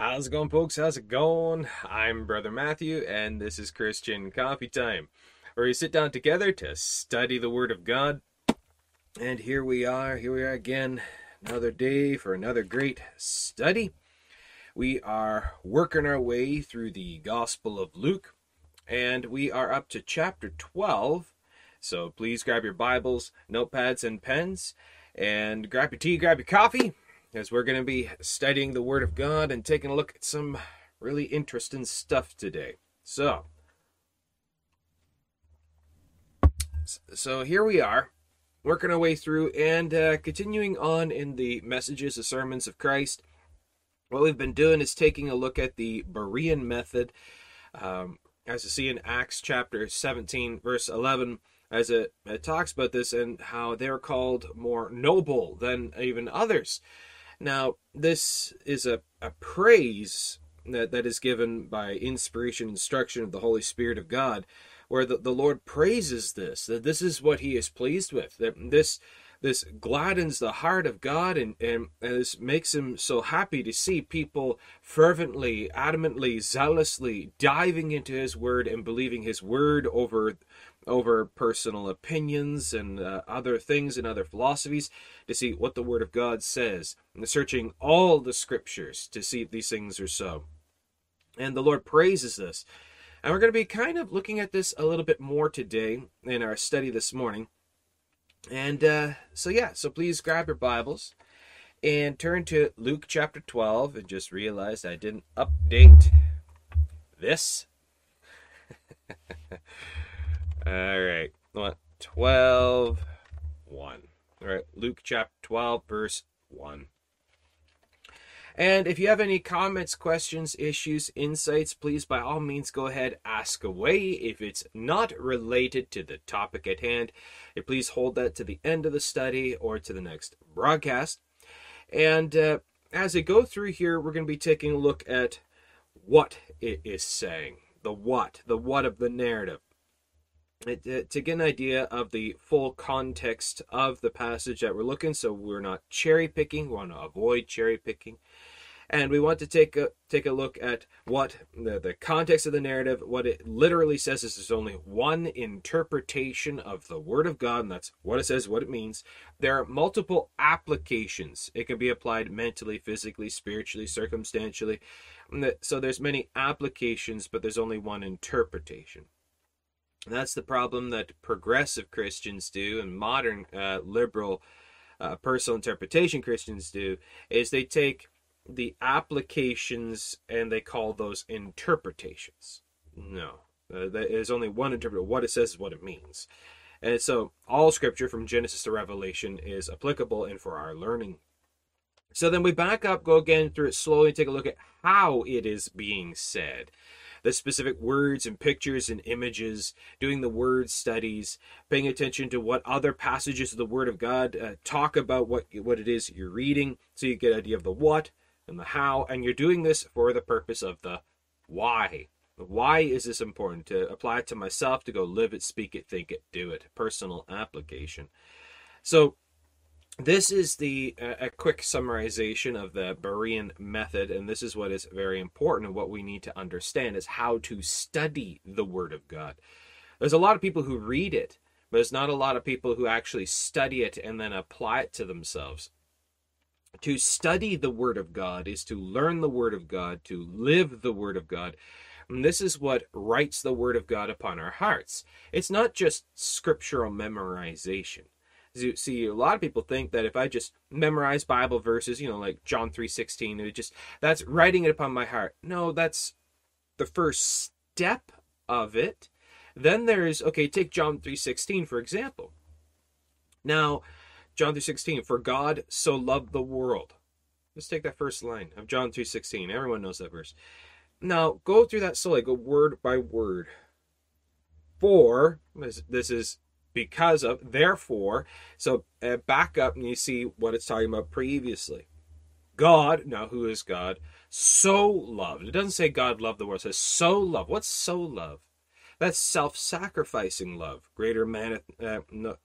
How's it going, folks? How's it going? I'm Brother Matthew, and this is Christian Coffee Time, where we sit down together to study the Word of God. And here we are, here we are again, another day for another great study. We are working our way through the Gospel of Luke, and we are up to chapter 12. So please grab your Bibles, notepads, and pens, and grab your tea, grab your coffee as we're going to be studying the Word of God and taking a look at some really interesting stuff today. So, so here we are, working our way through and uh, continuing on in the messages, the sermons of Christ. What we've been doing is taking a look at the Berean method, um, as you see in Acts chapter 17, verse 11 as it, it, talks about this and how they're called more noble than even others. Now, this is a, a praise that, that is given by inspiration, instruction of the Holy Spirit of God, where the, the Lord praises this, that this is what he is pleased with, that this this gladdens the heart of God and, and, and this makes him so happy to see people fervently, adamantly, zealously diving into his word and believing his word over over personal opinions and uh, other things and other philosophies to see what the Word of God says, and searching all the scriptures to see if these things are so. And the Lord praises this. And we're going to be kind of looking at this a little bit more today in our study this morning. And uh, so, yeah, so please grab your Bibles and turn to Luke chapter 12 and just realize I didn't update this. All right. What? 12 1. All right. Luke chapter 12, verse 1. And if you have any comments, questions, issues, insights, please by all means go ahead, ask away. If it's not related to the topic at hand, please hold that to the end of the study or to the next broadcast. And uh, as I go through here, we're going to be taking a look at what it is saying. The what, the what of the narrative Uh, to get an idea of the full context of the passage that we're looking so we're not cherry picking we want to avoid cherry picking and we want to take a take a look at what the, the context of the narrative what it literally says is there's only one interpretation of the word of god and that's what it says what it means. There are multiple applications. It can be applied mentally physically spiritually circumstantially. So there's many applications but there's only one interpretation that's the problem that progressive Christians do and modern uh, liberal uh, personal interpretation Christians do is they take the applications and they call those interpretations. No, uh, there's only one interpretation. What it says is what it means. And so all scripture from Genesis to Revelation is applicable and for our learning. So then we back up, go again through it slowly, take a look at how it is being said the specific words and pictures and images, doing the word studies, paying attention to what other passages of the Word of God uh, talk about what what it is you're reading, so you get an idea of the what and the how, and you're doing this for the purpose of the why. Why is this important? To apply it to myself, to go live it, speak it, think it, do it. Personal application. So this is the uh, a quick summarization of the Berean method, and this is what is very important and what we need to understand is how to study the Word of God. There's a lot of people who read it, but there's not a lot of people who actually study it and then apply it to themselves. To study the Word of God is to learn the Word of God, to live the Word of God. And this is what writes the Word of God upon our hearts. It's not just scriptural memorization see a lot of people think that if i just memorize bible verses you know like john 3.16 it just that's writing it upon my heart. No that's the first step of it. Then there's okay take john 3.16 for example. Now john 3.16 for god so loved the world. Let's take that first line of john 3.16 everyone knows that verse. Now go through that slowly go word by word. For this, this is because of, therefore, so uh, back up and you see what it's talking about previously. God, now who is God, so loved. It doesn't say God loved the world, it says so love. What's so love? That's self sacrificing love. Greater man, uh, no,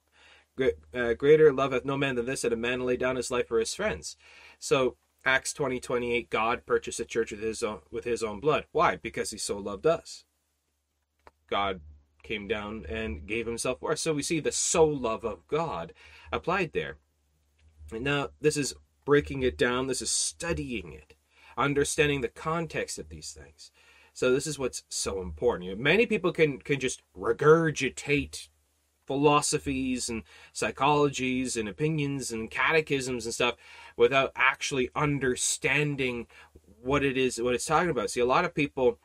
uh, greater love hath no man than this, that a man lay down his life for his friends. So Acts 20 28, God purchased the church with his own with his own blood. Why? Because he so loved us. God came down and gave himself for us. So we see the so love of God applied there. Now, this is breaking it down, this is studying it, understanding the context of these things. So this is what's so important. You know, many people can can just regurgitate philosophies and psychologies and opinions and catechisms and stuff without actually understanding what it is what it's talking about. See, a lot of people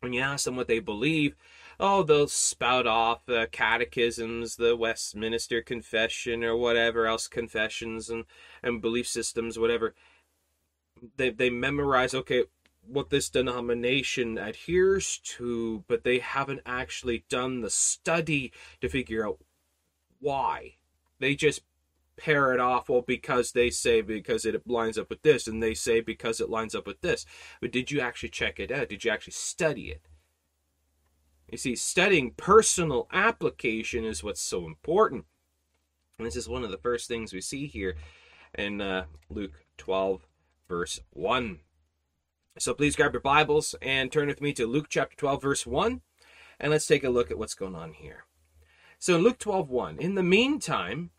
when you ask them what they believe, oh, they'll spout off the catechisms, the Westminster Confession, or whatever else confessions and, and belief systems, whatever. They, they memorize, okay, what this denomination adheres to, but they haven't actually done the study to figure out why. They just pair it off, well, because they say because it lines up with this, and they say because it lines up with this. But did you actually check it out? Did you actually study it? You see, studying personal application is what's so important. And this is one of the first things we see here in uh, Luke 12, verse 1. So please grab your Bibles and turn with me to Luke chapter 12, verse 1, and let's take a look at what's going on here. So in Luke 12, 1, in the meantime,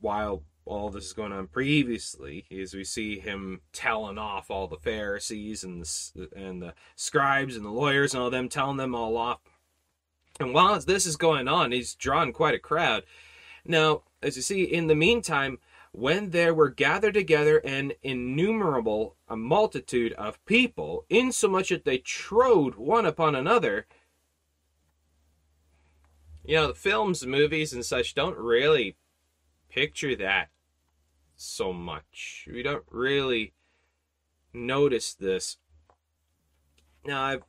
while all this is going on previously, is we see him telling off all the Pharisees and the, and the scribes and the lawyers and all them, telling them all off. And while this is going on, he's drawn quite a crowd. Now, as you see, in the meantime, when there were gathered together an innumerable a multitude of people, insomuch that they trode one upon another. You know, the films, movies, and such don't really picture that so much. We don't really notice this. Now, I've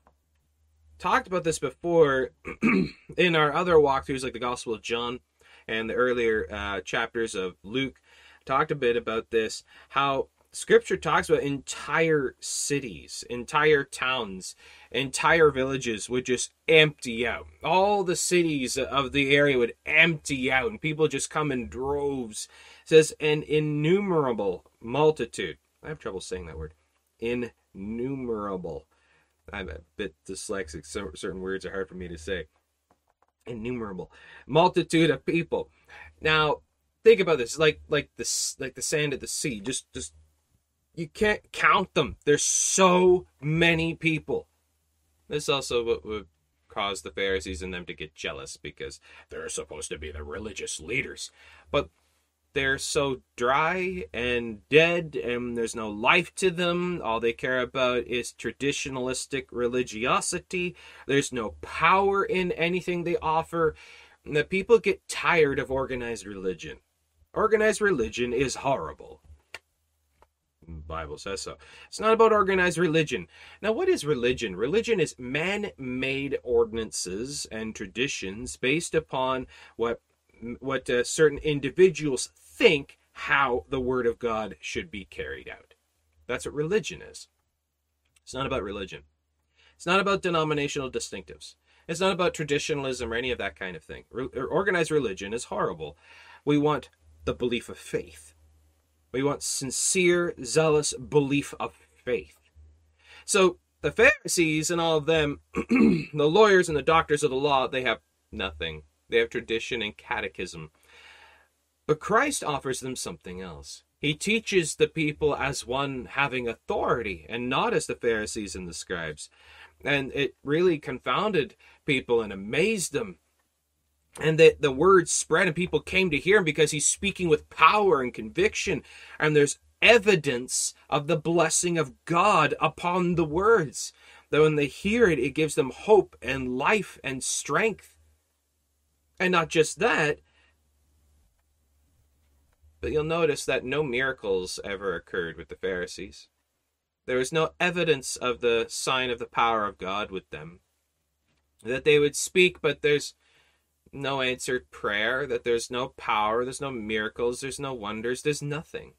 talked about this before in our other walkthroughs, like the Gospel of John and the earlier uh, chapters of Luke talked a bit about this how scripture talks about entire cities, entire towns, entire villages would just empty out. All the cities of the area would empty out, and people just come in droves. It says an innumerable multitude. I have trouble saying that word. Innumerable. I'm a bit dyslexic. So certain words are hard for me to say. Innumerable multitude of people. Now, think about this like like this like the sand of the sea just just you can't count them there's so many people this also would, would cause the pharisees and them to get jealous because they're supposed to be the religious leaders. But they're so dry and dead and there's no life to them. All they care about is traditionalistic religiosity. There's no power in anything they offer. And the people get tired of organized religion. Organized religion is horrible. Bible says so. It's not about organized religion. Now, what is religion? Religion is man-made ordinances and traditions based upon what what uh, certain individuals think how the word of God should be carried out. That's what religion is. It's not about religion. It's not about denominational distinctives. It's not about traditionalism or any of that kind of thing. Re- organized religion is horrible. We want the belief of faith. We want sincere, zealous belief of faith. So the Pharisees and all of them, the lawyers and the doctors of the law, they have nothing. They have tradition and catechism. But Christ offers them something else. He teaches the people as one having authority and not as the Pharisees and the scribes. And it really confounded people and amazed them and the, the word spread and people came to hear him because he's speaking with power and conviction. And there's evidence of the blessing of god upon the words. That when they hear it it gives them hope and life and strength. And not just that but you'll notice that no miracles ever occurred with the pharisees. There was no evidence of the sign of the power of god with them. That they would speak but there's no answered prayer, that there's no power, there's no miracles, there's no wonders, there's nothing.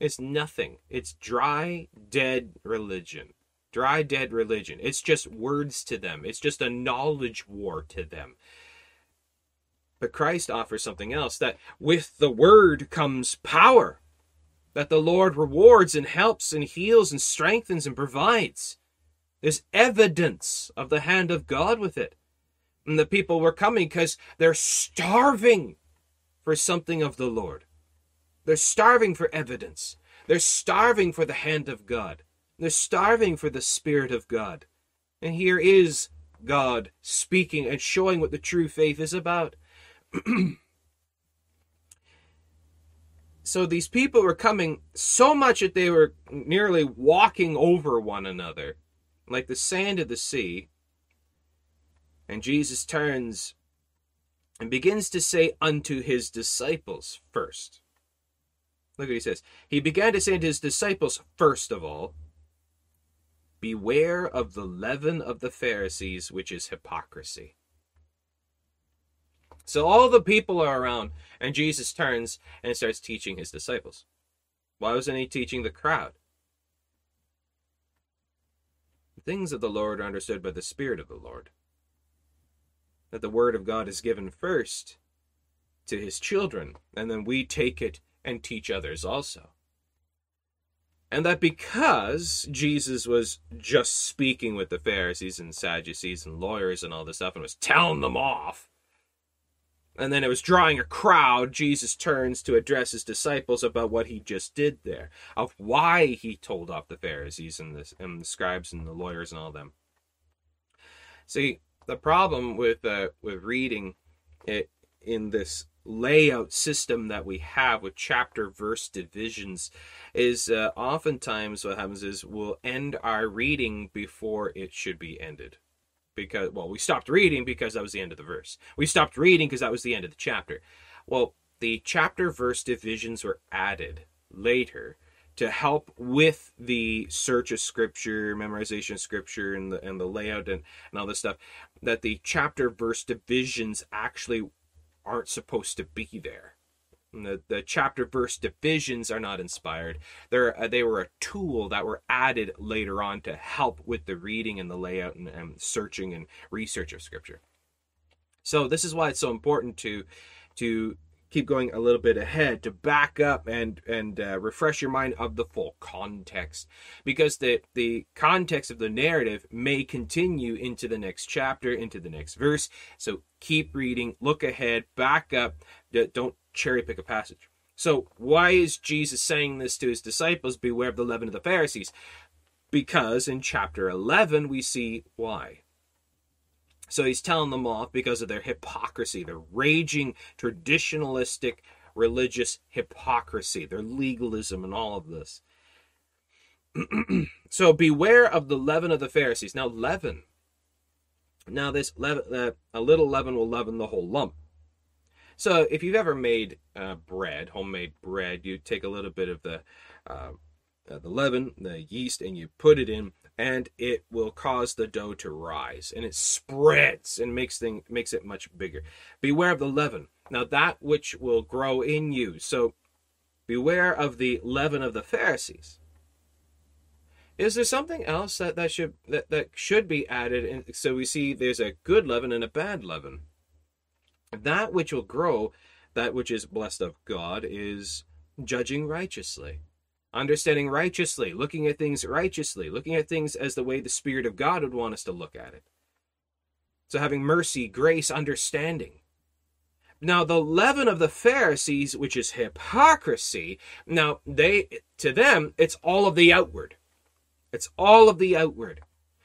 It's nothing. It's dry, dead religion. Dry, dead religion. It's just words to them, it's just a knowledge war to them. But Christ offers something else that with the word comes power. that the Lord rewards and helps and heals and strengthens and provides. There's evidence of the hand of God with it. And the people were coming because they're starving for something of the Lord. They're starving for evidence. They're starving for the hand of God. They're starving for the Spirit of God. And here is God speaking and showing what the true faith is about. so these people were coming so much that they were nearly walking over one another, like the sand of the sea. And Jesus turns and begins to say unto his disciples first. Look what he says. He began to say unto his disciples, first of all, Beware of the leaven of the Pharisees, which is hypocrisy. So all the people are around, and Jesus turns and starts teaching his disciples. Why wasn't he teaching the crowd? The things of the Lord are understood by the Spirit of the Lord. That the Word of God is given first to his children, and then we take it and teach others also. And that because Jesus was just speaking with the Pharisees and Sadducees and lawyers and all this stuff and was telling them off, and then it was drawing a crowd, Jesus turns to address his disciples about what he just did there, of why he told off the Pharisees and the, and the scribes and the lawyers and all them. See, the problem with uh, with reading it in this layout system that we have with chapter verse divisions is uh, oftentimes what happens is we'll end our reading before it should be ended. Because well we stopped reading because that was the end of the verse. We stopped reading because that was the end of the chapter. Well the chapter verse divisions were added later to help with the search of scripture memorization of scripture and the and the layout and, and all this stuff that the chapter verse divisions actually aren't supposed to be there the, the chapter verse divisions are not inspired. They're, uh, they were a tool that were added later on to help with the reading and the layout and, and searching and research of Scripture. So this is why it's so important to to keep going a little bit ahead to back up and and uh, refresh your mind of the full context because the the context of the narrative may continue into the next chapter into the next verse so keep reading look ahead back up don't cherry pick a passage. So, why is Jesus saying this to his disciples? Beware of the leaven of the Pharisees. Because in chapter 11, we see why. So, he's telling them off because of their hypocrisy, their raging, traditionalistic religious hypocrisy, their legalism, and all of this. so, beware of the leaven of the Pharisees. Now, leaven. Now, this leaven, uh, a little leaven will leaven the whole lump. So if you've ever made uh, bread, homemade bread, you take a little bit of the uh, uh, the leaven, the yeast, and you put it in, and it will cause the dough to rise, and it spreads and makes thing makes it much bigger. Beware of the leaven. Now that which will grow in you. So beware of the leaven of the Pharisees. Is there something else that, that should that, that should be added? And so we see there's a good leaven and a bad leaven that which will grow, that which is blessed of God, is judging righteously, understanding righteously, looking at things righteously, looking at things as the way the Spirit of God would want us to look at it. So having mercy, grace, understanding. Now the leaven of the Pharisees, which is hypocrisy, now they to them it's all of the outward. It's all of the outward.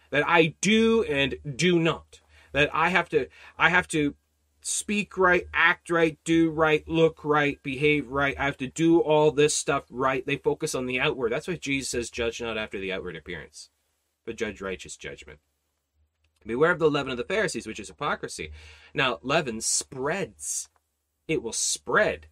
That I do and do not. That I have to I have to speak right, act right, do right, look right, behave right. I have to do all this stuff right. They focus on the outward. That's why Jesus says, Judge not after the outward appearance, but judge righteous judgment. Beware of the leaven of the Pharisees, which is hypocrisy. Now, leaven spreads, it will spread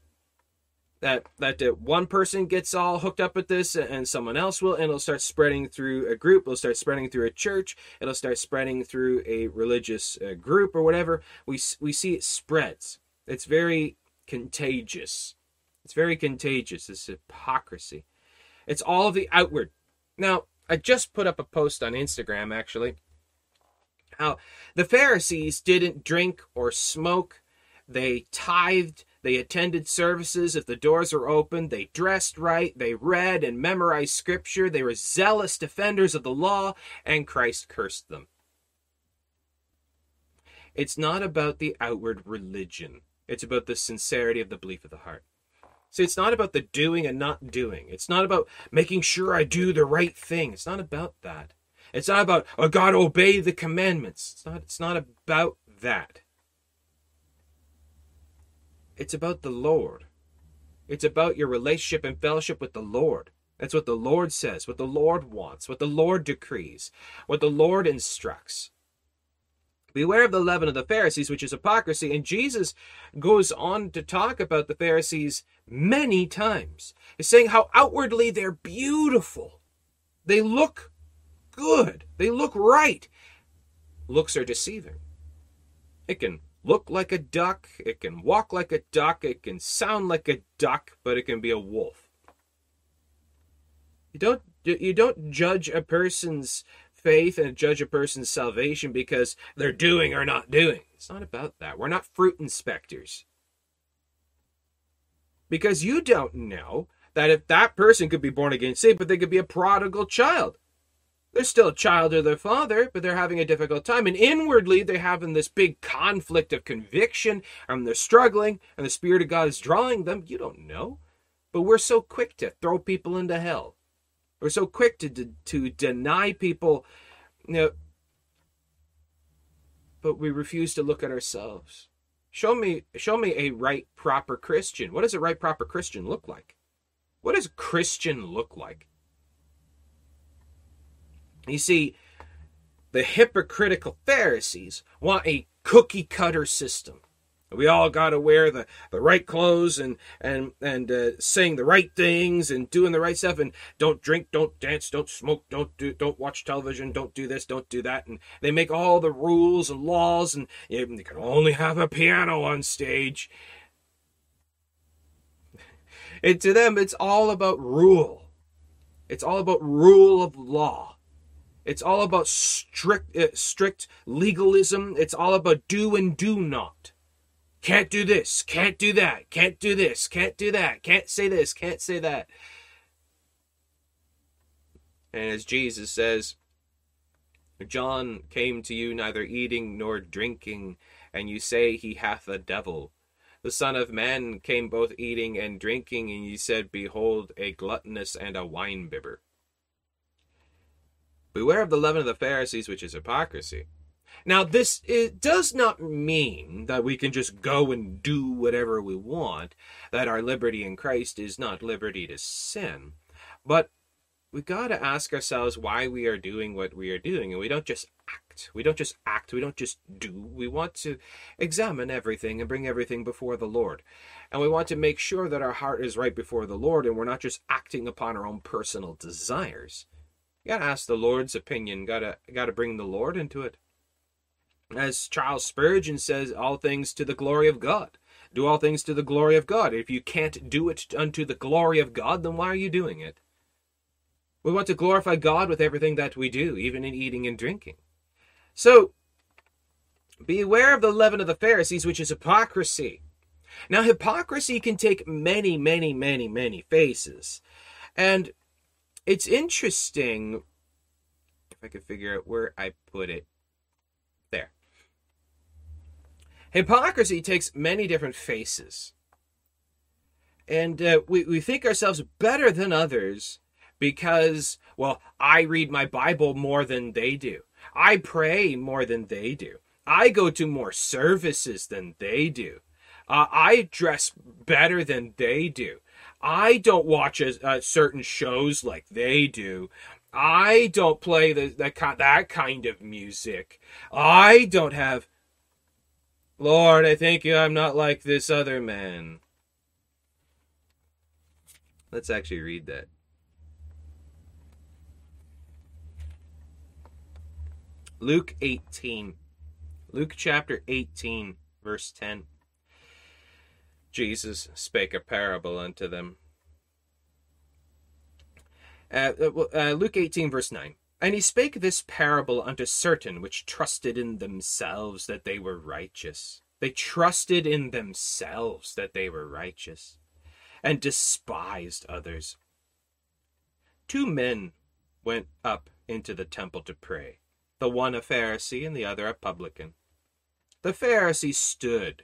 that that one person gets all hooked up with this and someone else will and it'll start spreading through a group it'll start spreading through a church it'll start spreading through a religious uh, group or whatever we we see it spreads. It's very contagious. It's very contagious this hypocrisy. It's all of the outward. Now i just put up a post on instagram actually how the pharisees didn't drink or smoke. They tithed They attended services if the doors were open. They dressed right. They read and memorized scripture. They were zealous defenders of the law, and Christ cursed them. It's not about the outward religion, it's about the sincerity of the belief of the heart. See, it's not about the doing and not doing. It's not about making sure I do the right thing. It's not about that. It's not about, oh, God, obey the commandments. It's not, it's not about that. It's about the Lord. It's about your relationship and fellowship with the Lord. That's what the Lord says, what the Lord wants, what the Lord decrees, what the Lord instructs. Beware of the leaven of the Pharisees, which is hypocrisy. And Jesus goes on to talk about the Pharisees many times. Saying how outwardly they're beautiful. They look good. They look right. Looks are deceiving. It can look like a duck, it can walk like a duck, it can sound like a duck, but it can be a wolf. You don't you don't judge a person's faith and judge a person's salvation because they're doing or not doing. It's not about that. We're not fruit inspectors. Because you don't know that if that person could be born again saved, but they could be a prodigal child. They're still a child of their father, but they're having a difficult time. And inwardly, they're having this big conflict of conviction, and they're struggling, and the Spirit of God is drawing them. You don't know. But we're so quick to throw people into hell. We're so quick to, de- to deny people, you know, but we refuse to look at ourselves. Show me, show me a right, proper Christian. What does a right, proper Christian look like? What does a Christian look like? You see, the hypocritical Pharisees want a cookie cutter system. We all got to wear the, the right clothes and and and uh, saying the right things and doing the right stuff and don't drink, don't dance, don't smoke, don't do, don't watch television, don't do this, don't do that, and they make all the rules and laws and you, know, you can only have a piano on stage. And to them, it's all about rule. It's all about rule of law. It's all about strict uh, strict legalism. It's all about do and do not. Can't do this, can't do that, can't do this, can't do that, can't say this, can't say that. And as Jesus says, John came to you neither eating nor drinking, and you say he hath a devil. The Son of Man came both eating and drinking, and ye said, Behold, a gluttonous and a winebibber. Beware of the leaven of the Pharisees, which is hypocrisy. Now, this does not mean that we can just go and do whatever we want, that our liberty in Christ is not liberty to sin. But we got to ask ourselves why we are doing what we are doing, and we don't just act. We don't just act. We don't just do. We want to examine everything and bring everything before the Lord. And we want to make sure that our heart is right before the Lord and we're not just acting upon our own personal desires. You gotta ask the Lord's opinion. Gotta gotta bring the Lord into it. As Charles Spurgeon says, all things to the glory of God. Do all things to the glory of God. If you can't do it unto the glory of God, then why are you doing it? We want to glorify God with everything that we do, even in eating and drinking. So, beware of the leaven of the Pharisees, which is hypocrisy. Now, hypocrisy can take many, many, many, many faces. And it's interesting, if I could figure out where I put it. There. Hypocrisy takes many different faces. And uh, we, we think ourselves better than others because, well, I read my Bible more than they do. I pray more than they do. I go to more services than they do. Uh, I dress better than they do. I don't watch a, certain shows like they do. I don't play the, the, that kind of music. I don't have Lord, I thank you I'm not like this other man. Let's actually read that. Luke 18. Luke chapter 18, verse 10. Jesus spake a parable unto them. Uh, uh, uh Luke 18, verse 9. And he spake this parable unto certain which trusted in themselves that they were righteous, They trusted in themselves that they were righteous and despised others. Two men went up into the temple to pray, the one a Pharisee and the other a publican. The Pharisee stood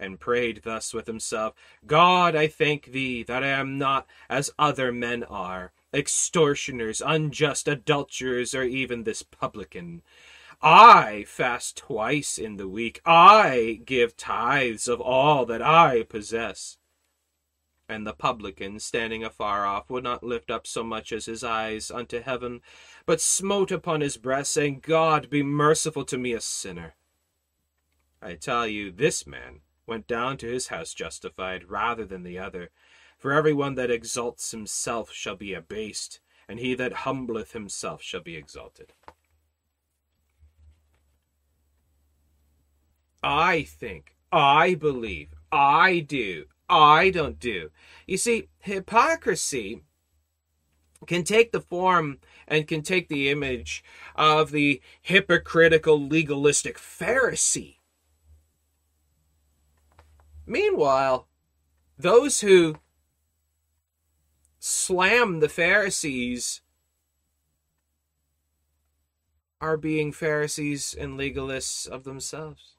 and prayed thus with himself God, I thank thee that I am not as other men are, extortioners, unjust, adulterers, or even this publican. I fast twice in the week. I give tithes of all that I possess. And the publican, standing afar off, would not lift up so much as his eyes unto heaven, but smote upon his breast, saying, God, be merciful to me, a sinner. I tell you, this man went down to his house justified rather than the other. For every one that exalts himself shall be abased, and he that humbleth himself shall be exalted. I think, I believe, I do, I don't do. You see, hypocrisy can take the form and can take the image of the hypocritical, legalistic Pharisee. Meanwhile, those who slam the Pharisees are being Pharisees and legalists of themselves.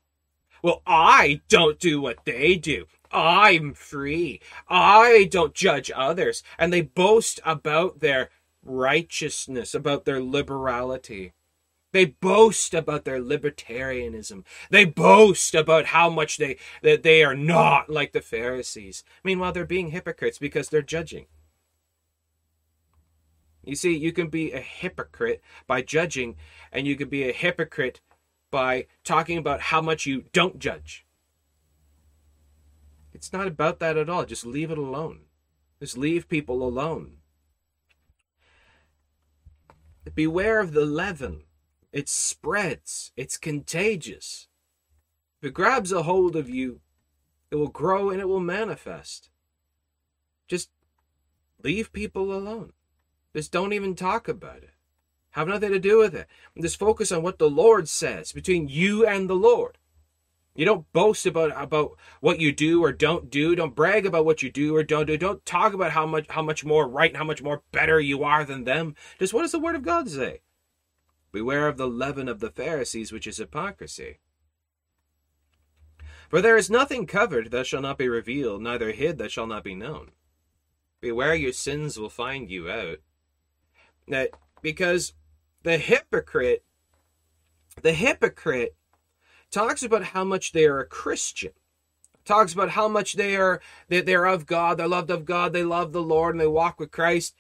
Well, I don't do what they do. I'm free. I don't judge others. And they boast about their righteousness, about their liberality. They boast about their libertarianism. They boast about how much they that they are not like the Pharisees. Meanwhile, they're being hypocrites because they're judging. You see, you can be a hypocrite by judging, and you can be a hypocrite by talking about how much you don't judge. It's not about that at all. Just leave it alone. Just leave people alone. Beware of the leaven. It spreads, it's contagious. If it grabs a hold of you, it will grow and it will manifest. Just leave people alone. Just don't even talk about it. Have nothing to do with it. Just focus on what the Lord says between you and the Lord. You don't boast about about what you do or don't do. Don't brag about what you do or don't do. Don't talk about how much how much more right and how much more better you are than them. Just what does the word of God say? Beware of the leaven of the Pharisees, which is hypocrisy. For there is nothing covered that shall not be revealed, neither hid that shall not be known. Beware your sins will find you out. That because the hypocrite, the hypocrite talks about how much they are a Christian. Talks about how much they are that they're of God, they're loved of God, they love the Lord, and they walk with Christ.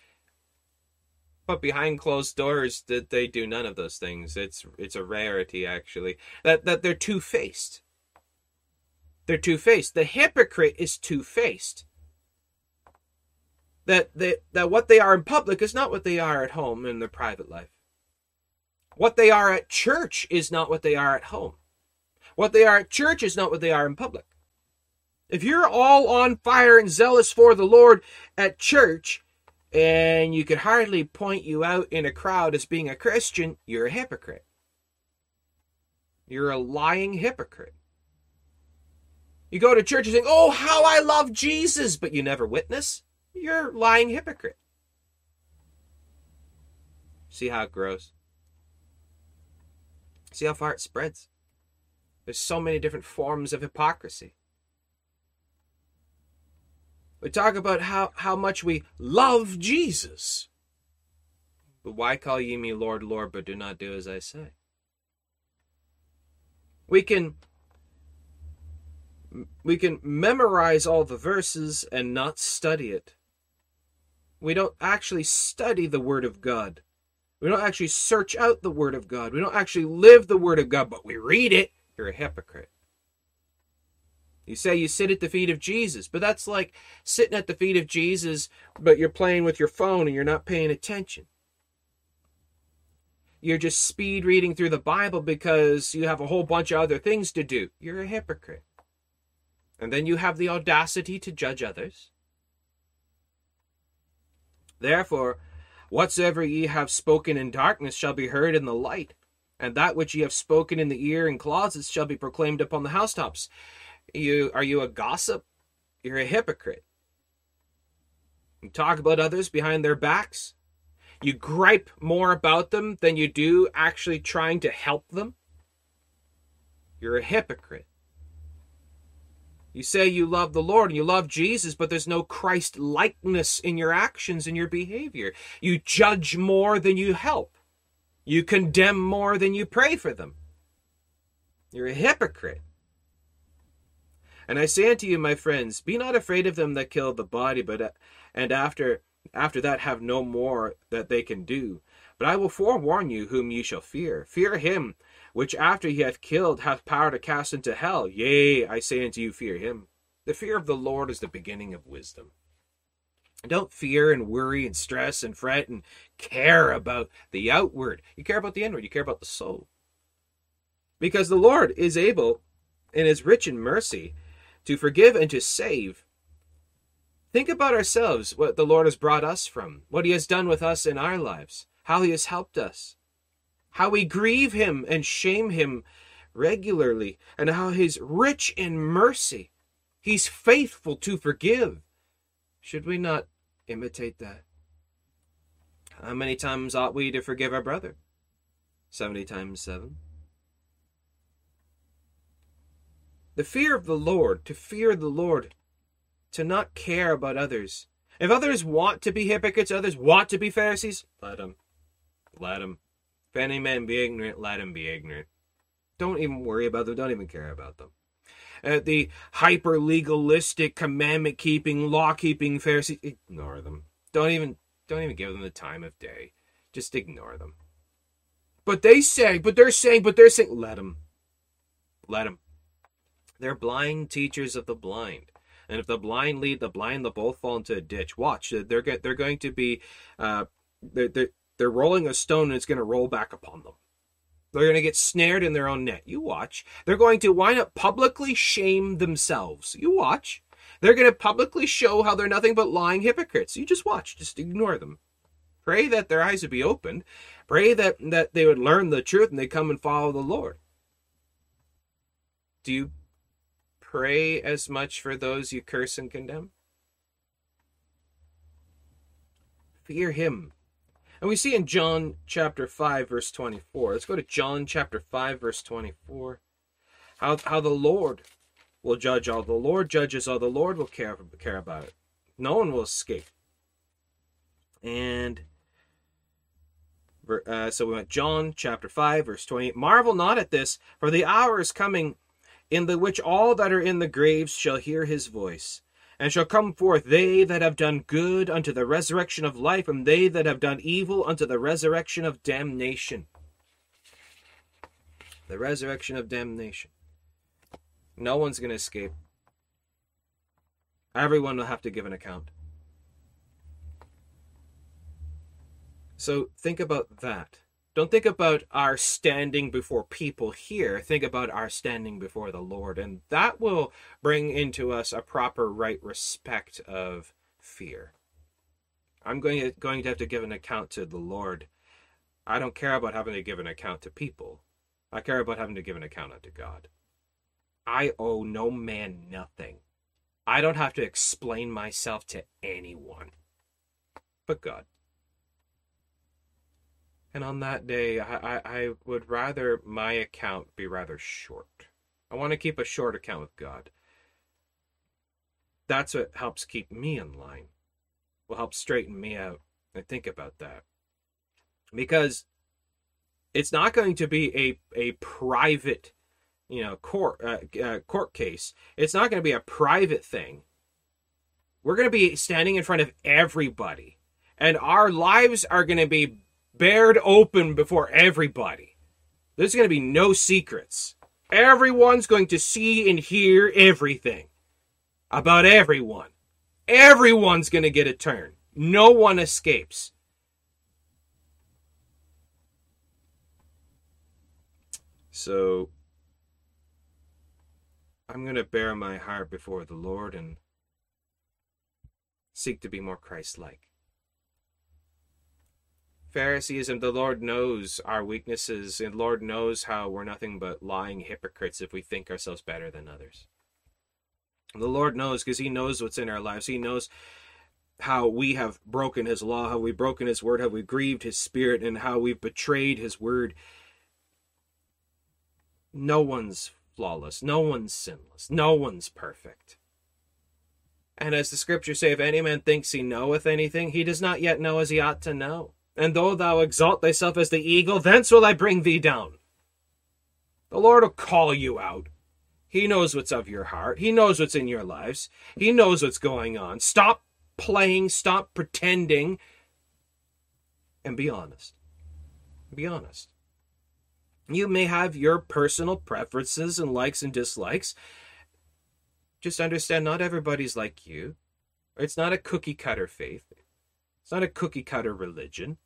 But behind closed doors, that they do none of those things. It's it's a rarity actually. That that they're two faced. They're two faced. The hypocrite is two faced. That they, that what they are in public is not what they are at home in their private life. What they are at church is not what they are at home. What they are at church is not what they are in public. If you're all on fire and zealous for the Lord at church, and you could hardly point you out in a crowd as being a Christian, you're a hypocrite. You're a lying hypocrite. You go to church and think, oh, how I love Jesus, but you never witness, you're a lying hypocrite. See how it grows? See how far it spreads? There's so many different forms of hypocrisy. We talk about how, how much we love Jesus. But why call ye me Lord, Lord, but do not do as I say? We can we can memorize all the verses and not study it. We don't actually study the Word of God. We don't actually search out the Word of God. We don't actually live the Word of God, but we read it you're a hypocrite. You say you sit at the feet of Jesus, but that's like sitting at the feet of Jesus, but you're playing with your phone and you're not paying attention. You're just speed reading through the Bible because you have a whole bunch of other things to do. You're a hypocrite. And then you have the audacity to judge others. Therefore, whatsoever ye have spoken in darkness shall be heard in the light and that which ye have spoken in the ear in closets shall be proclaimed upon the housetops. You are you a gossip? You're a hypocrite. You talk about others behind their backs. You gripe more about them than you do actually trying to help them. You're a hypocrite. You say you love the Lord and you love Jesus, but there's no Christ likeness in your actions and your behavior. You judge more than you help. You condemn more than you pray for them. You're a hypocrite. And I say unto you, my friends, be not afraid of them that kill the body, but and after after that have no more that they can do. But I will forewarn you whom ye shall fear. Fear him which after he hath killed hath power to cast into hell. Yea, I say unto you, fear him. The fear of the Lord is the beginning of wisdom. Don't fear and worry and stress and fret and care about the outward. You care about the inward. You care about the soul. Because the Lord is able and is rich in mercy to forgive and to save. Think about ourselves, what the Lord has brought us from, what He has done with us in our lives, how He has helped us, how we grieve Him and shame Him regularly, and how He's rich in mercy. He's faithful to forgive. Should we not imitate that? How many times ought we to forgive our brother? 70 times 7. The fear of the Lord, to fear the Lord, to not care about others. If others want to be hypocrites, others want to be Pharisees, let them. Let them. If any man be ignorant, let him be ignorant. Don't even worry about them. Don't even care about them. Uh, the hyper legalistic, commandment keeping, law keeping Pharisees, ignore them. Don't even don't even give them the time of day. Just ignore them. But they say, but they're saying, but they're saying, let them. Let them. They're blind teachers of the blind. And if the blind lead the blind, they'll both fall into a ditch. Watch, they're they're going to be, uh, they're, they're they're rolling a stone and it's going to roll back upon them. They're going to get snared in their own net. You watch. They're going to wind up publicly shame themselves. You watch. They're going to publicly show how they're nothing but lying hypocrites. You just watch. Just ignore them. Pray that their eyes would be opened. Pray that, that they would learn the truth and they come and follow the Lord. Do you pray as much for those you curse and condemn? Fear him. And we see in John chapter 5, verse 24. Let's go to John chapter 5, verse 24. How, how the Lord will judge all. The Lord judges all. The Lord will care, care about it. No one will escape. And uh, so we went John chapter 5, verse 28. Marvel not at this, for the hour is coming in the which all that are in the graves shall hear his voice, and shall come forth they that have done good unto the resurrection of life, and they that have done evil unto the resurrection of damnation. The resurrection of damnation. No one's going to escape. Everyone will have to give an account. So think about that. Don't think about our standing before people here. Think about our standing before the Lord. And that will bring into us a proper right respect of fear. I'm going to, going to have to give an account to the Lord. I don't care about having to give an account to people. I care about having to give an account unto God. I owe no man nothing. I don't have to explain myself to anyone but God. And on that day, I, I, I would rather my account be rather short. I want to keep a short account with God. That's what helps keep me in line, will help straighten me out. I think about that. Because it's not going to be a, a private, you know, court uh, uh, court case. It's not going to be a private thing. We're going to be standing in front of everybody, and our lives are going to be bared open before everybody. There's going to be no secrets. Everyone's going to see and hear everything about everyone. Everyone's going to get a turn. No one escapes. So I'm going to bare my heart before the Lord and seek to be more Christ like. Phariseeism, the Lord knows our weaknesses, and Lord knows how we're nothing but lying hypocrites if we think ourselves better than others. The Lord knows because He knows what's in our lives. He knows how we have broken His law, how we've broken His word, how we've grieved His Spirit, and how we've betrayed His word. No one's flawless. No one's sinless. No one's perfect. And as the scriptures say, if any man thinks he knoweth anything, he does not yet know as he ought to know. And though thou exalt thyself as the eagle, thence will I bring thee down. The Lord will call you out. He knows what's of your heart. He knows what's in your lives. He knows what's going on. Stop playing, stop pretending, and be honest. Be honest. You may have your personal preferences and likes and dislikes. Just understand not everybody's like you. It's not a cookie cutter faith. It's not a cookie cutter religion.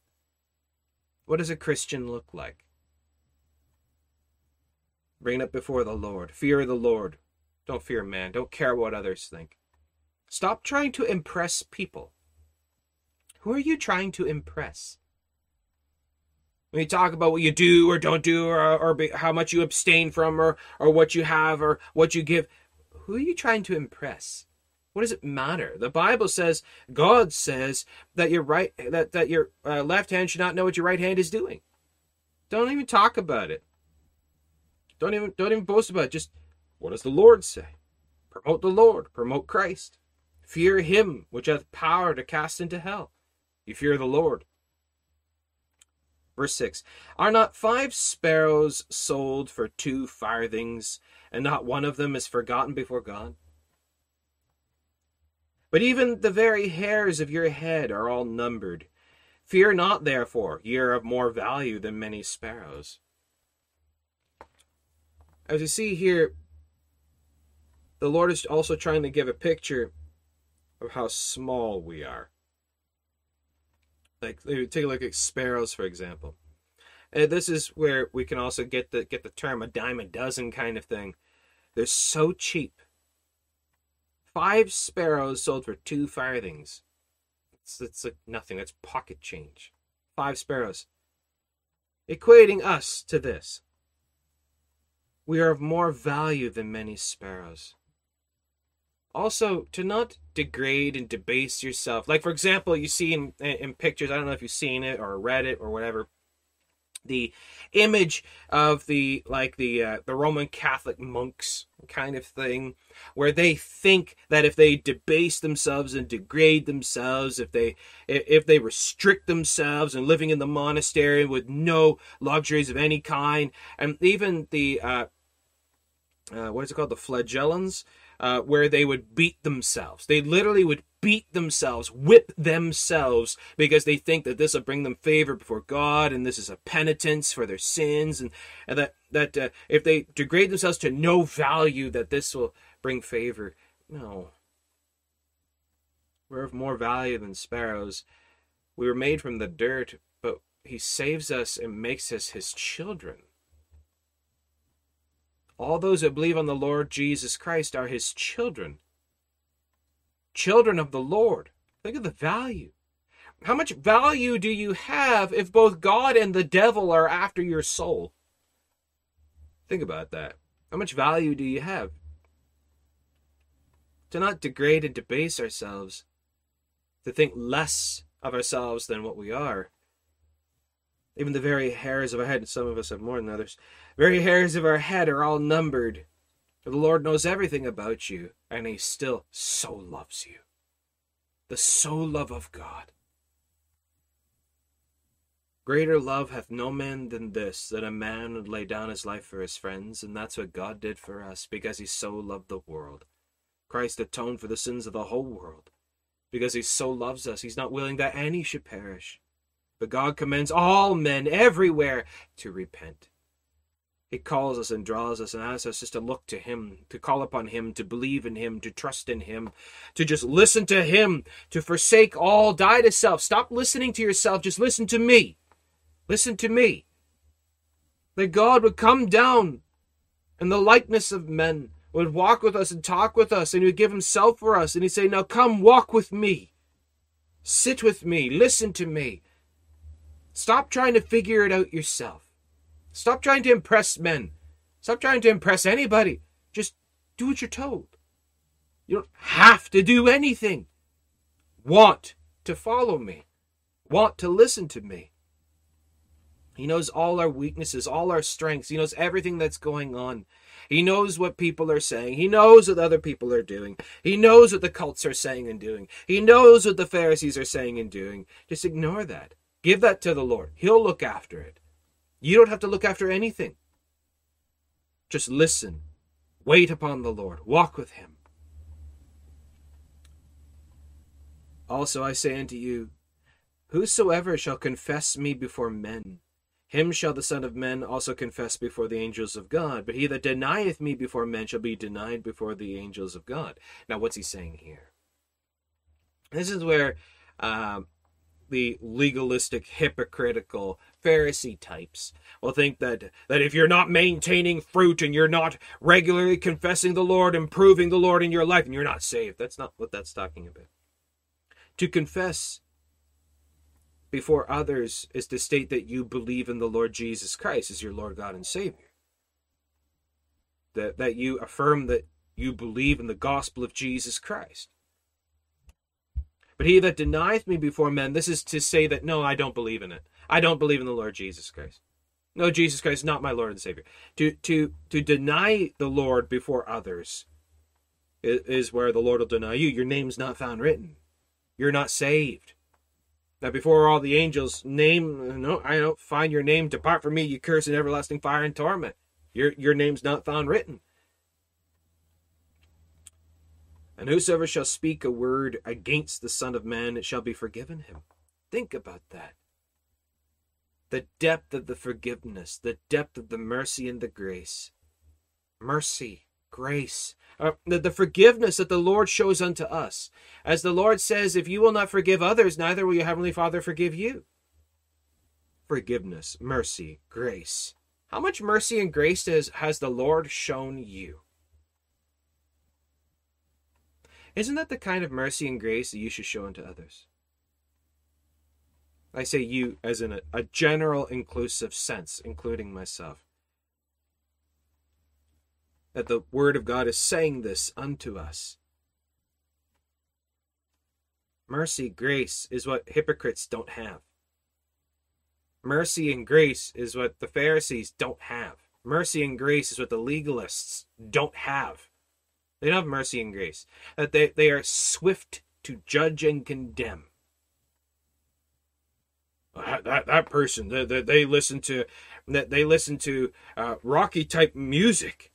What does a Christian look like? Bring it before the Lord. Fear the Lord. Don't fear man. Don't care what others think. Stop trying to impress people. Who are you trying to impress? When you talk about what you do or don't do, or, or how much you abstain from, or, or what you have, or what you give, who are you trying to impress? What does it matter? The Bible says, God says that your right that that your uh, left hand should not know what your right hand is doing. Don't even talk about it. Don't even don't even boast about it. Just what does the Lord say? Promote the Lord, promote Christ. Fear him which hath power to cast into hell. You fear the Lord. Verse 6 Are not five sparrows sold for two farthings, and not one of them is forgotten before God? But even the very hairs of your head are all numbered. Fear not, therefore, ye are of more value than many sparrows. As you see here, the Lord is also trying to give a picture of how small we are. Like take a look at sparrows, for example. And this is where we can also get the get the term a dime a dozen kind of thing. They're so cheap Five sparrows sold for two farthings. It's, it's like nothing. That's pocket change. Five sparrows. Equating us to this. We are of more value than many sparrows. Also, to not degrade and debase yourself. Like, for example, you see in, in pictures, I don't know if you've seen it or read it or whatever, the image of the like the uh, the Roman Catholic monks kind of thing where they think that if they debase themselves and degrade themselves if they if they restrict themselves and living in the monastery with no luxuries of any kind and even the uh, uh, what is it called? The flagellants uh, where they would beat themselves. They literally would beat themselves, whip themselves, because they think that this will bring them favor before God, and this is a penitence for their sins, and, and that that uh, if they degrade themselves to no value, that this will bring favor. No, we're of more value than sparrows. We were made from the dirt, but He saves us and makes us His children. All those that believe on the Lord Jesus Christ are his children. Children of the Lord. Think of the value. How much value do you have if both God and the devil are after your soul? Think about that. How much value do you have? To not degrade and debase ourselves, to think less of ourselves than what we are. Even the very hairs of our head, some of us have more than others, very hairs of our head are all numbered. For the Lord knows everything about you, and He still so loves you. The so love of God. Greater love hath no man than this, that a man would lay down his life for his friends, and that's what God did for us, because he so loved the world. Christ atoned for the sins of the whole world. Because he so loves us, he's not willing that any should perish. But God commends all men everywhere to repent. He calls us and draws us and asks us just to look to Him, to call upon Him, to believe in Him, to trust in Him, to just listen to Him, to forsake all, die to self. Stop listening to yourself, just listen to me. Listen to me. That God would come down in the likeness of men, would walk with us and talk with us, and He would give Himself for us, and He'd say, Now come walk with me. Sit with me, listen to me. Stop trying to figure it out yourself. Stop trying to impress men. Stop trying to impress anybody. Just do what you're told. You don't have to do anything. Want to follow me. Want to listen to me. He knows all our weaknesses, all our strengths. He knows everything that's going on. He knows what people are saying. He knows what other people are doing. He knows what the cults are saying and doing. He knows what the Pharisees are saying and doing. Just ignore that. Give that to the Lord. He'll look after it. You don't have to look after anything. Just listen. Wait upon the Lord. Walk with Him. Also I say unto you, Whosoever shall confess me before men, him shall the Son of Man also confess before the angels of God. But he that denieth me before men shall be denied before the angels of God. Now, what's he saying here? This is where uh, the legalistic, hypocritical Pharisee types will think that, that if you're not maintaining fruit and you're not regularly confessing the Lord, improving the Lord in your life, and you're not saved. That's not what that's talking about. To confess before others is to state that you believe in the Lord Jesus Christ as your Lord God and Savior. That, that you affirm that you believe in the gospel of Jesus Christ. But he that denieth me before men, this is to say that no, I don't believe in it. I don't believe in the Lord Jesus Christ. No, Jesus Christ is not my Lord and Savior. To to to deny the Lord before others is, is where the Lord will deny you. Your name's not found written. You're not saved Now, before all the angels name no I don't find your name depart from me you curse in everlasting fire and torment your your name's not found written and whosoever shall speak a word against the son of man it shall be forgiven him think about that the depth of the forgiveness the depth of the mercy and the grace mercy grace uh, the, the forgiveness that the Lord shows unto us. As the Lord says, if you will not forgive others, neither will your heavenly Father forgive you. Forgiveness, mercy, grace. How much mercy and grace has, has the Lord shown you? Isn't that the kind of mercy and grace that you should show unto others? I say you as in a, a general inclusive sense, including myself that the Word of God is saying this unto us. Mercy, grace is what hypocrites don't have. Mercy and grace is what the Pharisees don't have. Mercy and grace is what the legalists don't have. They don't have mercy and grace. That they, they are swift to judge and condemn. That, that, that person, they, they, they listen to that they listen to uh, rocky type music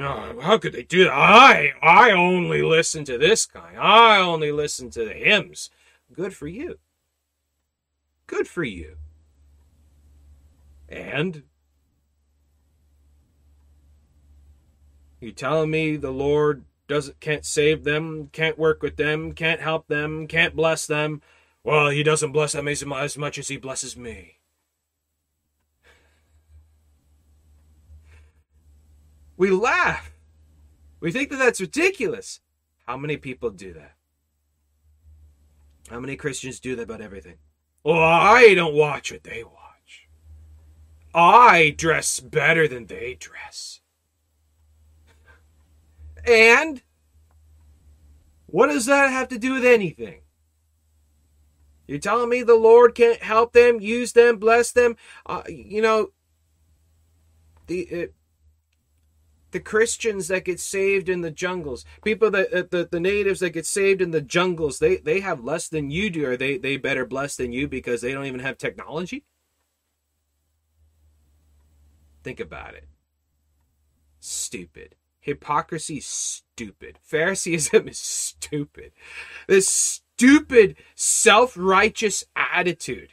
Oh, how could they do that? I I only listen to this guy. I only listen to the hymns. Good for you. Good for you. And you telling me the Lord doesn't can't save them, can't work with them, can't help them, can't bless them? Well, he doesn't bless them as much as he blesses me. We laugh. We think that that's ridiculous. How many people do that? How many Christians do that about everything? Well, I don't watch what they watch. I dress better than they dress. And what does that have to do with anything? You're telling me the Lord can't help them, use them, bless them? Uh, you know, the uh, the Christians that get saved in the jungles, people that uh, the, the natives that get saved in the jungles, they they have less than you do. Are they they better blessed than you because they don't even have technology? Think about it. Stupid. Hypocrisy stupid. Phariseeism is stupid. This stupid self-righteous attitude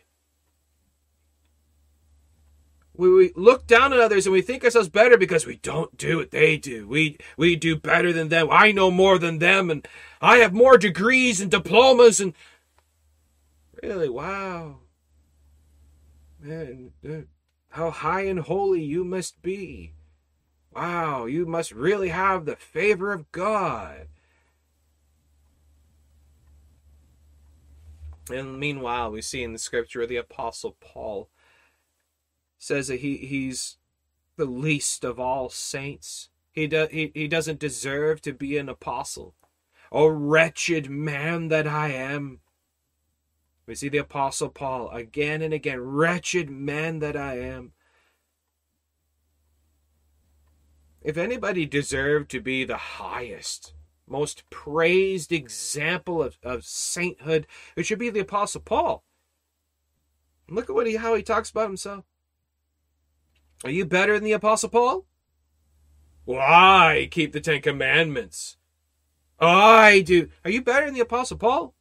we, we look down on others and we think ourselves better because we don't do what they do. We we do better than them. I know more than them and I have more degrees and diplomas and really wow. Man, how high and holy you must be. Wow, you must really have the favor of God. And meanwhile, we see in the scripture the apostle Paul says that he, he's the least of all saints. He, he, he doesn't deserve to be an apostle. O wretched man that I am. We see the apostle Paul again and again, wretched man that I am. If anybody deserved to be the highest, most praised example of, of sainthood, it should be the Apostle Paul. Look at what he how he talks about himself. Are you better than the Apostle Paul? Well, I keep the Ten Commandments. I do. Are you better than the Apostle Paul?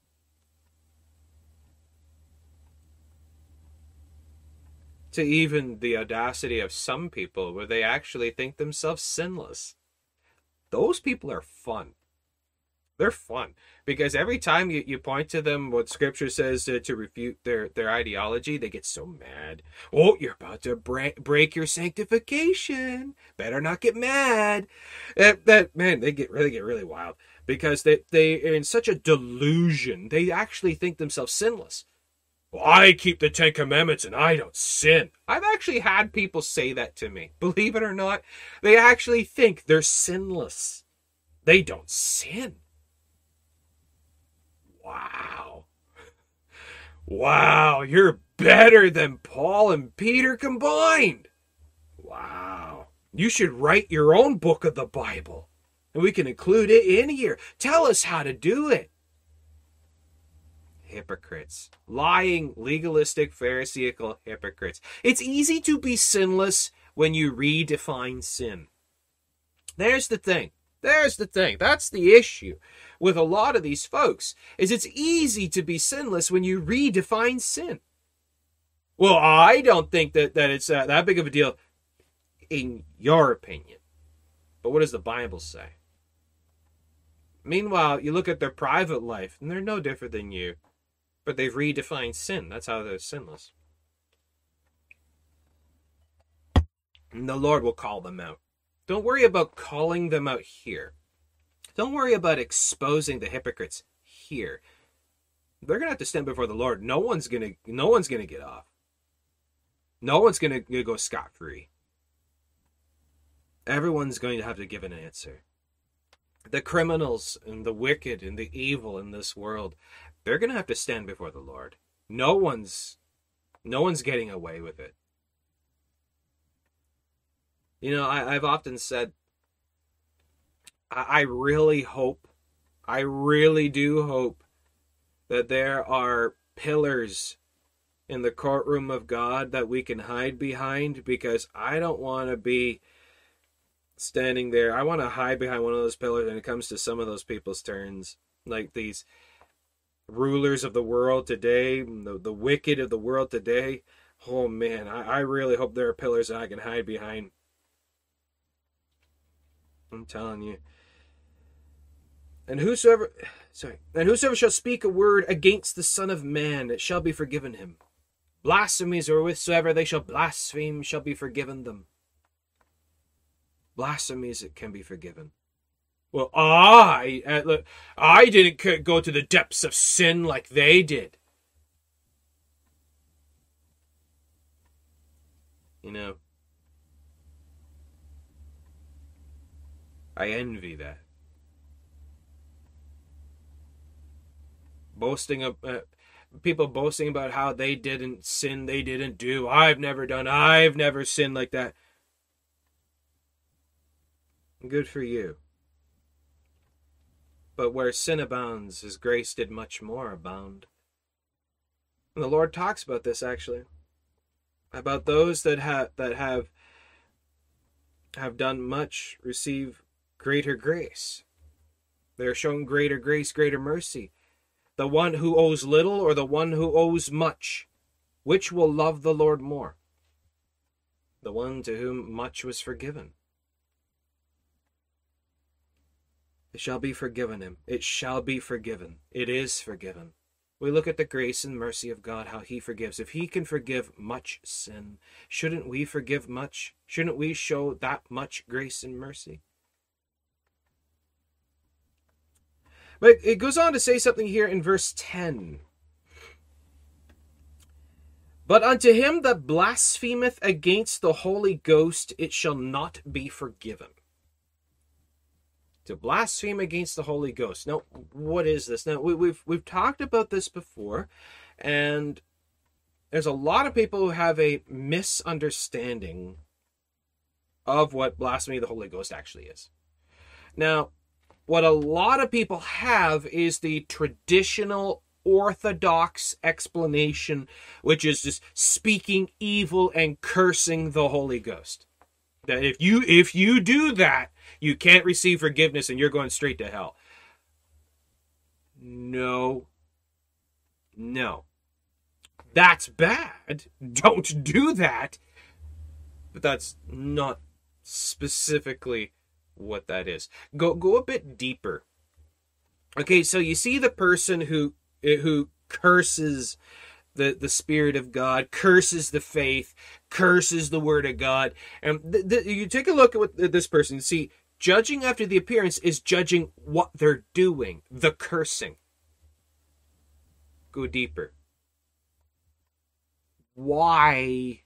To even the audacity of some people where they actually think themselves sinless. Those people are fun they're fun because every time you, you point to them what scripture says to, to refute their, their ideology they get so mad oh you're about to break, break your sanctification better not get mad that, that man they get really get really wild because they, they are in such a delusion they actually think themselves sinless well, I keep the Ten Commandments and I don't sin. I've actually had people say that to me. Believe it or not, they actually think they're sinless. They don't sin. Wow. Wow, you're better than Paul and Peter combined. Wow. You should write your own book of the Bible. And we can include it in here. Tell us how to do it. Hypocrites. Lying, legalistic, pharisaical hypocrites. It's easy to be sinless when you redefine sin. There's the thing. There's the thing. That's the issue with a lot of these folks is it's easy to be sinless when you redefine sin. Well, I don't think that, that it's uh, that big of a deal in your opinion. But what does the Bible say? Meanwhile, you look at their private life and they're no different than you. But they've redefined sin. That's how they're sinless. And the Lord will call them out. Don't worry about calling them out here. Don't worry about exposing the hypocrites here. They're gonna have to stand before the Lord. No one's gonna no one's gonna get off. No one's gonna, gonna go scot free. Everyone's going to have to give an answer. The criminals and the wicked and the evil in this world, they're gonna have to stand before the Lord. No one's no one's getting away with it. You know, I, have often said, I really hope, I really do hope that there are pillars in the courtroom of God that we can hide behind because I don't want to be standing there. I want to hide behind one of those pillars when it comes to some of those people's turns. Like these rulers of the world today, the, the wicked of the world today. Oh man, I, I really hope there are pillars that I can hide behind. I'm telling you. And whosoever sorry, and whosoever shall speak a word against the Son of Man, it shall be forgiven him. Blasphemies or whatsoever they shall blaspheme shall be forgiven them. Blasphemies it can be forgiven. Well, I uh, I didn't go to the depths of sin like they did. You know, I envy that. Boasting of uh, people boasting about how they didn't sin, they didn't do. I've never done. I've never sinned like that. Good for you. But where sin abounds, his grace did much more abound. And the Lord talks about this actually. About those that have that have have done much receive greater grace. They are shown greater grace, greater mercy. The one who owes little or the one who owes much? Which will love the Lord more? The one to whom much was forgiven. It shall be forgiven him. It shall be forgiven. It is forgiven. We look at the grace and mercy of God, how He forgives. If He can forgive much sin, shouldn't we forgive much? Shouldn't we show that much grace and mercy? But it goes on to say something here in verse 10. But unto him that blasphemeth against the Holy Ghost, it shall not be forgiven. To blaspheme against the Holy Ghost. Now, what is this? Now, we, we've we've talked about this before, and there's a lot of people who have a misunderstanding of what blasphemy of the Holy Ghost actually is. Now, what a lot of people have is the traditional orthodox explanation, which is just speaking evil and cursing the Holy Ghost. That if you if you do that, you can't receive forgiveness and you're going straight to hell. No. No. That's bad. Don't do that. But that's not specifically what that is. Go go a bit deeper. Okay, so you see the person who eh, who curses the, the spirit of God, curses the faith, curses the word of God. And th- th- you take a look at what this person see. Judging after the appearance is judging what they're doing, the cursing. Go deeper. Why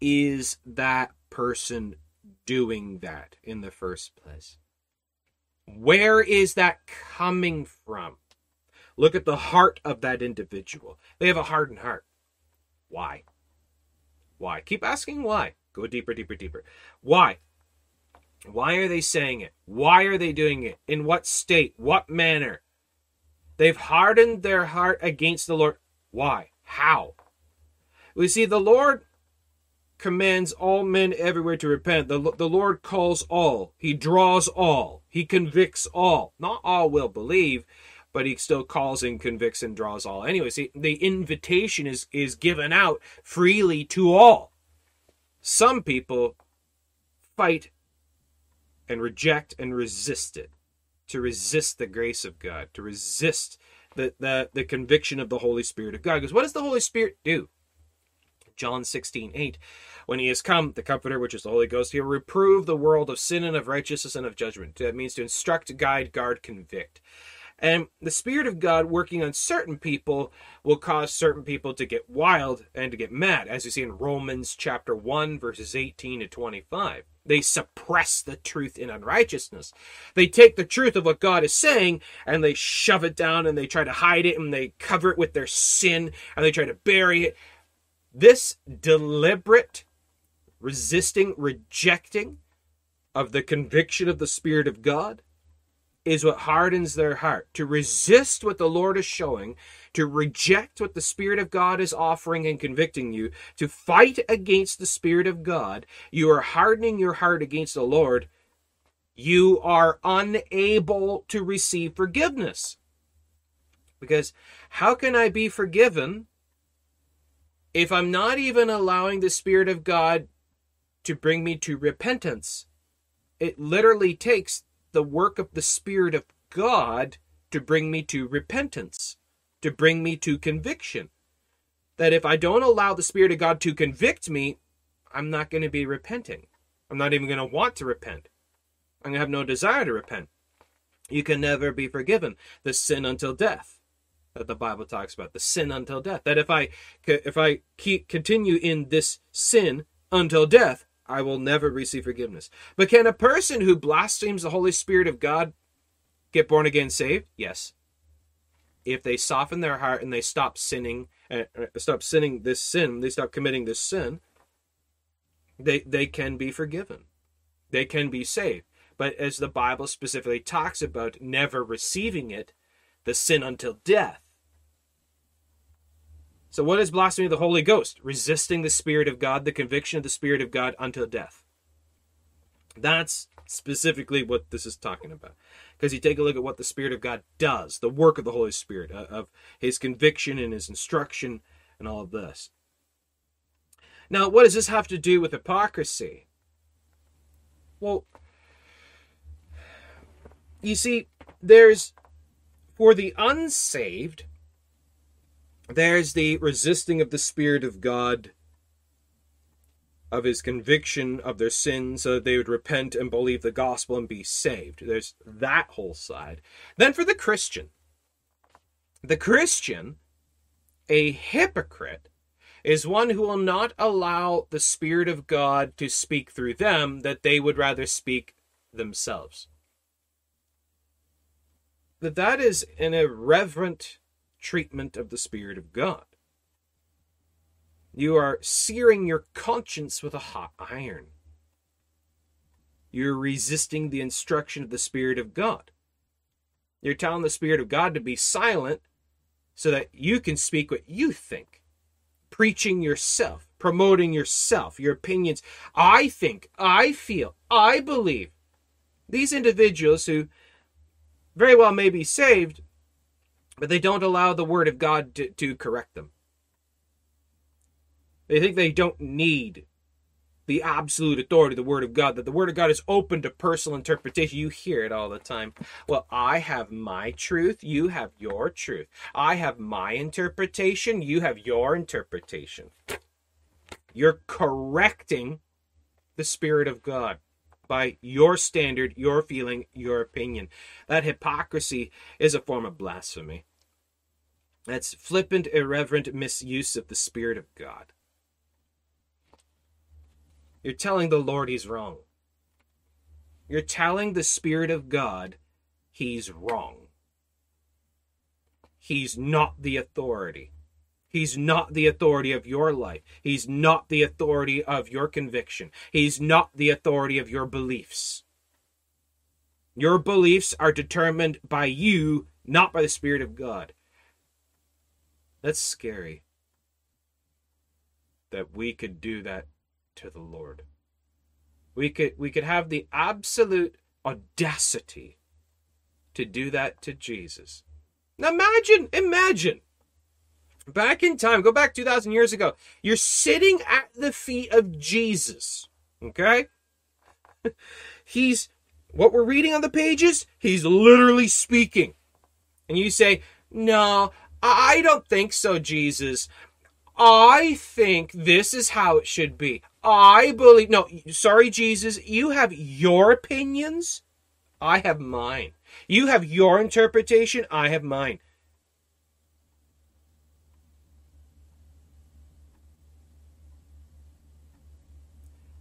is that person doing that in the first place? Where is that coming from? Look at the heart of that individual. They have a hardened heart. Why? Why? Keep asking why. Go deeper, deeper, deeper. Why? Why are they saying it? Why are they doing it? In what state? What manner? They've hardened their heart against the Lord. Why? How? We see the Lord commands all men everywhere to repent. The, the Lord calls all. He draws all. He convicts all. Not all will believe, but he still calls and convicts and draws all. Anyways, the invitation is is given out freely to all. Some people fight and reject and resist it, to resist the grace of God, to resist the, the, the conviction of the Holy Spirit of God. Because what does the Holy Spirit do? John 16, 8. When he has come, the Comforter, which is the Holy Ghost, he will reprove the world of sin and of righteousness and of judgment. That means to instruct, guide, guard, convict. And the Spirit of God working on certain people will cause certain people to get wild and to get mad, as you see in Romans chapter 1, verses 18 to 25. They suppress the truth in unrighteousness. They take the truth of what God is saying and they shove it down and they try to hide it and they cover it with their sin and they try to bury it. This deliberate resisting, rejecting of the conviction of the Spirit of God is what hardens their heart. To resist what the Lord is showing, to reject what the Spirit of God is offering and convicting you, to fight against the Spirit of God, you are hardening your heart against the Lord. You are unable to receive forgiveness. Because how can I be forgiven if I'm not even allowing the Spirit of God to bring me to repentance? It literally takes the work of the Spirit of God to bring me to repentance, to bring me to conviction. That if I don't allow the Spirit of God to convict me, I'm not going to be repenting. I'm not even going to want to repent. I'm going to have no desire to repent. You can never be forgiven. The sin until death that the Bible talks about, the sin until death. That if I if I keep continue in this sin until death, I will never receive forgiveness. But can a person who blasphemes the Holy Spirit of God get born again saved? Yes. If they soften their heart and they stop sinning, uh, uh, stop sinning this sin, they stop committing this sin, they they can be forgiven. They can be saved. But as the Bible specifically talks about never receiving it, the sin until death, so, what is blasphemy of the Holy Ghost? Resisting the Spirit of God, the conviction of the Spirit of God until death. That's specifically what this is talking about. Because you take a look at what the Spirit of God does, the work of the Holy Spirit, uh, of his conviction and his instruction, and all of this. Now, what does this have to do with hypocrisy? Well, you see, there's for the unsaved, there's the resisting of the Spirit of God, of his conviction of their sins, so that they would repent and believe the gospel and be saved. There's that whole side. Then for the Christian, the Christian, a hypocrite, is one who will not allow the Spirit of God to speak through them, that they would rather speak themselves. That that is an irreverent treatment of the Spirit of God. You are searing your conscience with a hot iron. You're resisting the instruction of the Spirit of God. You're telling the Spirit of God to be silent so that you can speak what you think, preaching yourself, promoting yourself, your opinions. I think, I feel, I believe. These individuals who very well may be saved, but they don't allow the Word of God to, to correct them. They think they don't need the absolute authority of the Word of God, that the Word of God is open to personal interpretation. You hear it all the time. Well, I have my truth, you have your truth. I have my interpretation, you have your interpretation. You're correcting the Spirit of God by your standard, your feeling, your opinion. That hypocrisy is a form of blasphemy. That's flippant, irreverent misuse of the Spirit of God. You're telling the Lord he's wrong. You're telling the Spirit of God he's wrong. He's not the authority. He's not the authority of your life. He's not the authority of your conviction. He's not the authority of your beliefs. Your beliefs are determined by you, not by the Spirit of God. That's scary. That we could do that to the Lord. We could we could have the absolute audacity to do that to Jesus. Imagine, imagine. Back in time, go back 2000 years ago. You're sitting at the feet of Jesus. Okay? He's what we're reading on the pages, he's literally speaking. And you say, "No, I don't think so, Jesus. I think this is how it should be. I believe. No, sorry, Jesus. You have your opinions. I have mine. You have your interpretation. I have mine.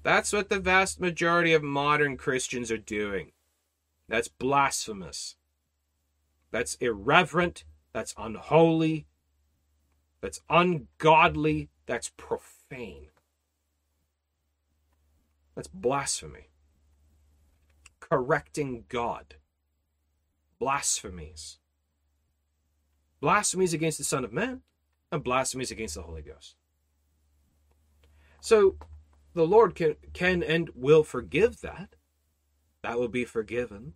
That's what the vast majority of modern Christians are doing. That's blasphemous. That's irreverent. That's unholy. That's ungodly. That's profane. That's blasphemy. Correcting God. Blasphemies. Blasphemies against the Son of Man and blasphemies against the Holy Ghost. So the Lord can, can and will forgive that. That will be forgiven.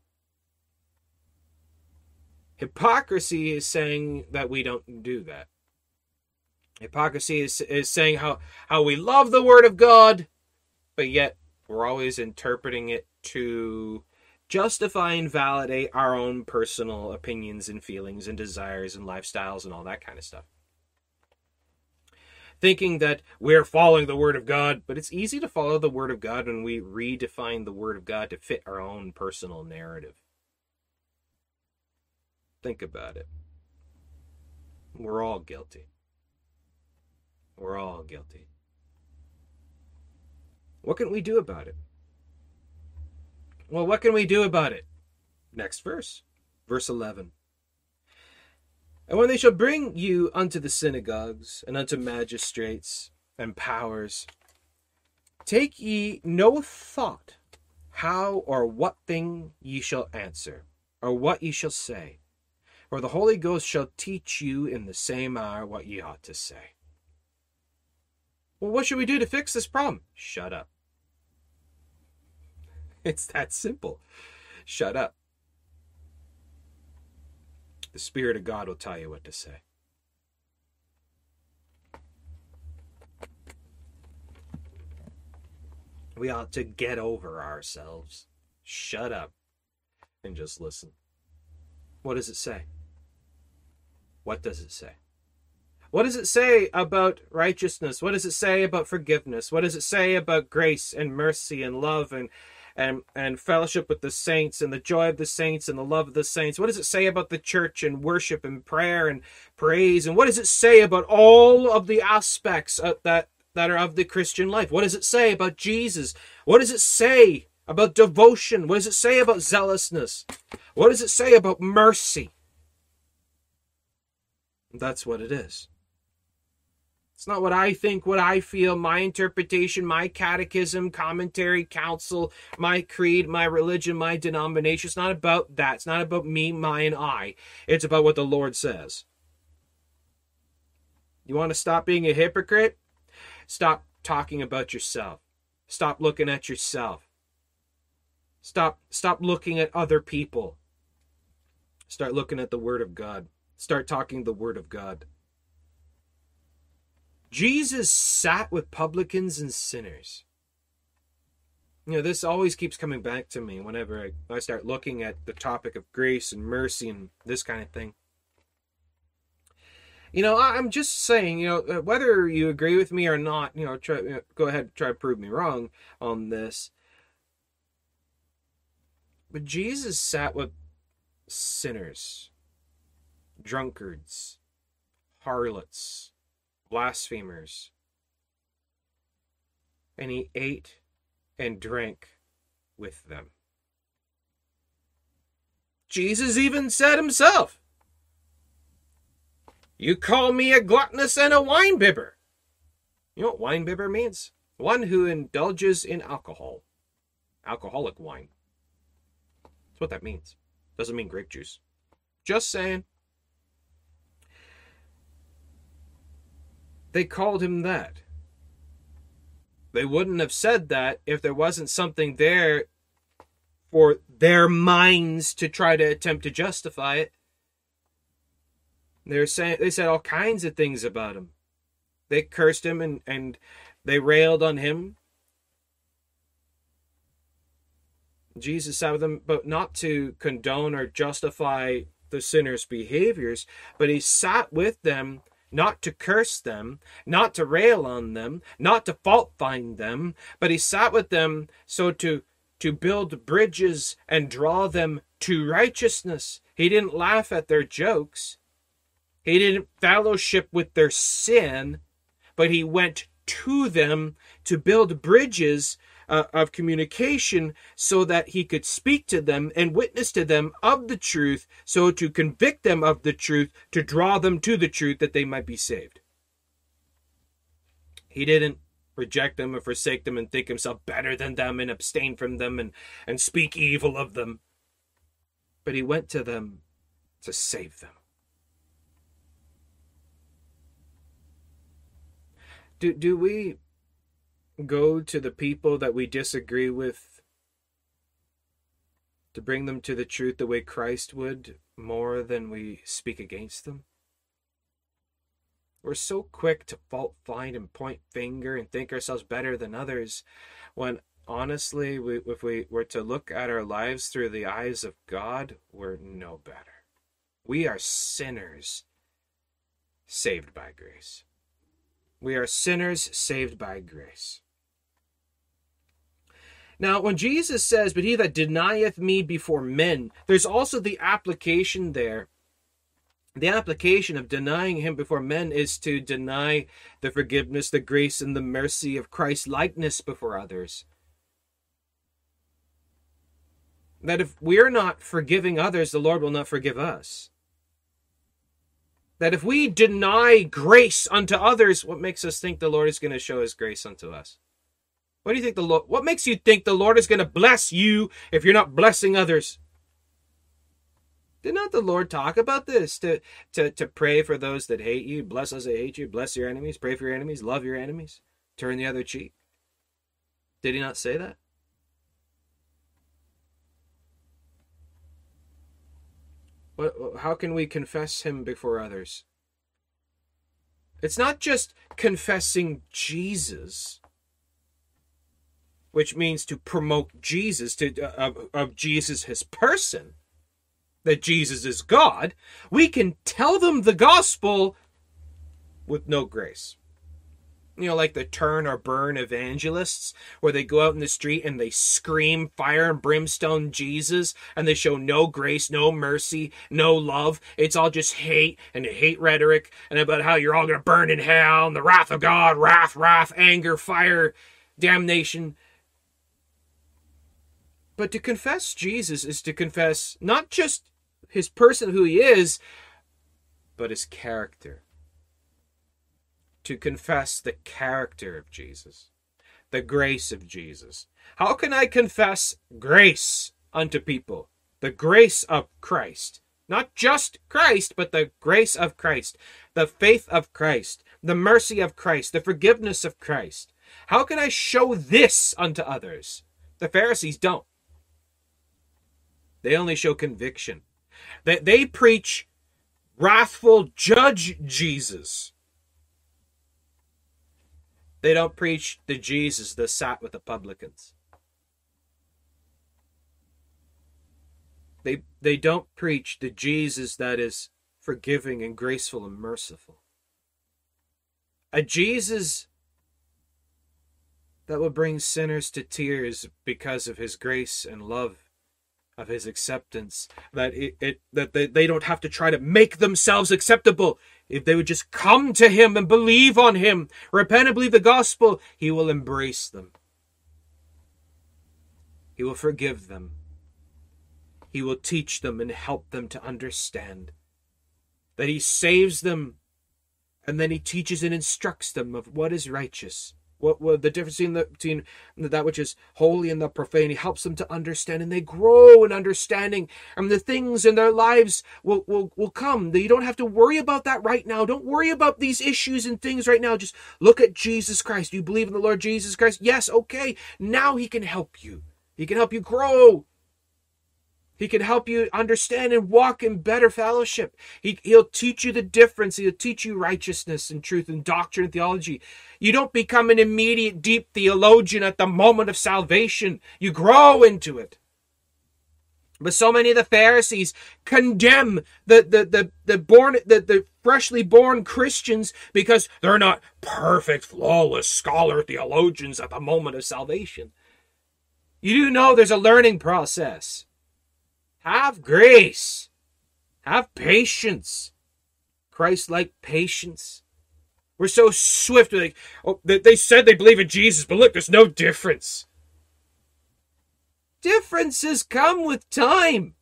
Hypocrisy is saying that we don't do that. Hypocrisy is, is saying how, how we love the Word of God, but yet we're always interpreting it to justify and validate our own personal opinions and feelings and desires and lifestyles and all that kind of stuff. Thinking that we're following the Word of God, but it's easy to follow the Word of God when we redefine the Word of God to fit our own personal narrative. Think about it. We're all guilty. We're all guilty. What can we do about it? Well, what can we do about it? Next verse, verse 11. And when they shall bring you unto the synagogues and unto magistrates and powers, take ye no thought how or what thing ye shall answer, or what ye shall say, for the Holy Ghost shall teach you in the same hour what ye ought to say. Well, what should we do to fix this problem? Shut up. It's that simple. Shut up. The Spirit of God will tell you what to say. We ought to get over ourselves, shut up, and just listen. What does it say? What does it say? What does it say about righteousness? What does it say about forgiveness? What does it say about grace and mercy and love and and and fellowship with the saints and the joy of the saints and the love of the saints? What does it say about the church and worship and prayer and praise? And what does it say about all of the aspects of that that are of the Christian life? What does it say about Jesus? What does it say about devotion? What does it say about zealousness? What does it say about mercy? That's what it is. It's not what I think, what I feel, my interpretation, my catechism, commentary, counsel, my creed, my religion, my denomination. It's not about that. It's not about me, my, and I. It's about what the Lord says. You want to stop being a hypocrite? Stop talking about yourself. Stop looking at yourself. Stop stop looking at other people. Start looking at the word of God. Start talking the word of God. Jesus sat with publicans and sinners. You know, this always keeps coming back to me whenever I, I start looking at the topic of grace and mercy and this kind of thing. You know, I'm just saying, you know, uh, whether you agree with me or not, you know, try, you know, go ahead, and try to prove me wrong on this. But Jesus sat with sinners, drunkards, harlots, blasphemers. And he ate and drank with them. Jesus even said himself, You call me a gluttonous and a wine bibber. You know what wine bibber means? One who indulges in alcohol. Alcoholic wine. That's what that means. Doesn't mean grape juice. Just saying. They called him that. They wouldn't have said that if there wasn't something there for their minds to try to attempt to justify it. They're saying they said all kinds of things about him. They cursed him and, and they railed on him. Jesus sat with them, but not to condone or justify the sinner's behaviors, but he sat with them not to curse them, not to rail on them, not to fault find them, but he sat with them so to to build bridges and draw them to righteousness. He didn't laugh at their jokes. He didn't fellowship with their sin, but he went to them to build bridges uh, of communication so that he could speak to them and witness to them of the truth, so to convict them of the truth, to draw them to the truth that they might be saved. He didn't reject them or forsake them and think himself better than them and abstain from them and, and speak evil of them. But he went to them to save them. Do, do we go to the people that we disagree with to bring them to the truth the way Christ would more than we speak against them? We're so quick to fault find and point finger and think ourselves better than others when honestly, we, if we were to look at our lives through the eyes of God, we're no better. We are sinners saved by grace. We are sinners saved by grace. Now, when Jesus says, But he that denieth me before men, there's also the application there. The application of denying him before men is to deny the forgiveness, the grace, and the mercy of Christ's likeness before others. That if we're not forgiving others, the Lord will not forgive us. That if we deny grace unto others, what makes us think the Lord is going to show his grace unto us? What do you think the Lord what makes you think the Lord is going to bless you if you're not blessing others? Did not the Lord talk about this to, to, to pray for those that hate you, bless those that hate you, bless your enemies, pray for your enemies, love your enemies, turn the other cheek? Did he not say that? What, how can we confess him before others? It's not just confessing Jesus which means to promote Jesus to uh, of, of Jesus his person that Jesus is God, we can tell them the gospel with no grace. you know, like the turn or burn evangelists, where they go out in the street and they scream fire and brimstone Jesus, and they show no grace, no mercy, no love. It's all just hate and hate rhetoric, and about how you're all going to burn in hell, and the wrath of God, wrath, wrath, anger, fire, damnation. But to confess Jesus is to confess not just his person, who he is, but his character to confess the character of Jesus, the grace of Jesus. How can I confess grace unto people? The grace of Christ. Not just Christ, but the grace of Christ, the faith of Christ, the mercy of Christ, the forgiveness of Christ. How can I show this unto others? The Pharisees don't. They only show conviction. They, they preach wrathful judge Jesus. They don't preach the Jesus that sat with the publicans. They, they don't preach the Jesus that is forgiving and graceful and merciful. A Jesus that will bring sinners to tears because of his grace and love of his acceptance that it, it that they, they don't have to try to make themselves acceptable. If they would just come to him and believe on him repent and believe the gospel he will embrace them. He will forgive them. He will teach them and help them to understand that he saves them and then he teaches and instructs them of what is righteous what, what the difference between, the, between that which is holy and the profane. He helps them to understand, and they grow in understanding, and the things in their lives will, will, will come. You don't have to worry about that right now. Don't worry about these issues and things right now. Just look at Jesus Christ. Do you believe in the Lord Jesus Christ? Yes, okay. Now he can help you. He can help you grow. He can help you understand and walk in better fellowship. He, he'll teach you the difference. He'll teach you righteousness and truth and doctrine and theology. You don't become an immediate deep theologian at the moment of salvation. You grow into it. But so many of the Pharisees condemn the, the, the, the born the, the freshly born Christians because they're not perfect, flawless scholar theologians at the moment of salvation. You do know there's a learning process. Have grace. Have patience. Christ like patience. We're so swift. Like, oh, they said they believe in Jesus, but look, there's no difference. Differences come with time.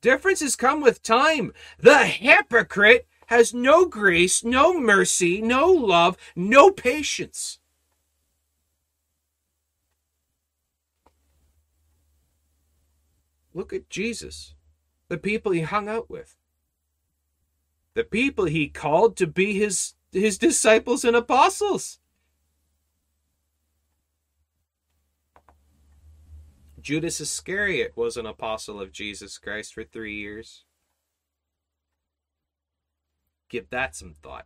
Differences come with time. The hypocrite has no grace, no mercy, no love, no patience. Look at Jesus, the people he hung out with, the people he called to be his, his disciples and apostles. Judas Iscariot was an apostle of Jesus Christ for three years. Give that some thought.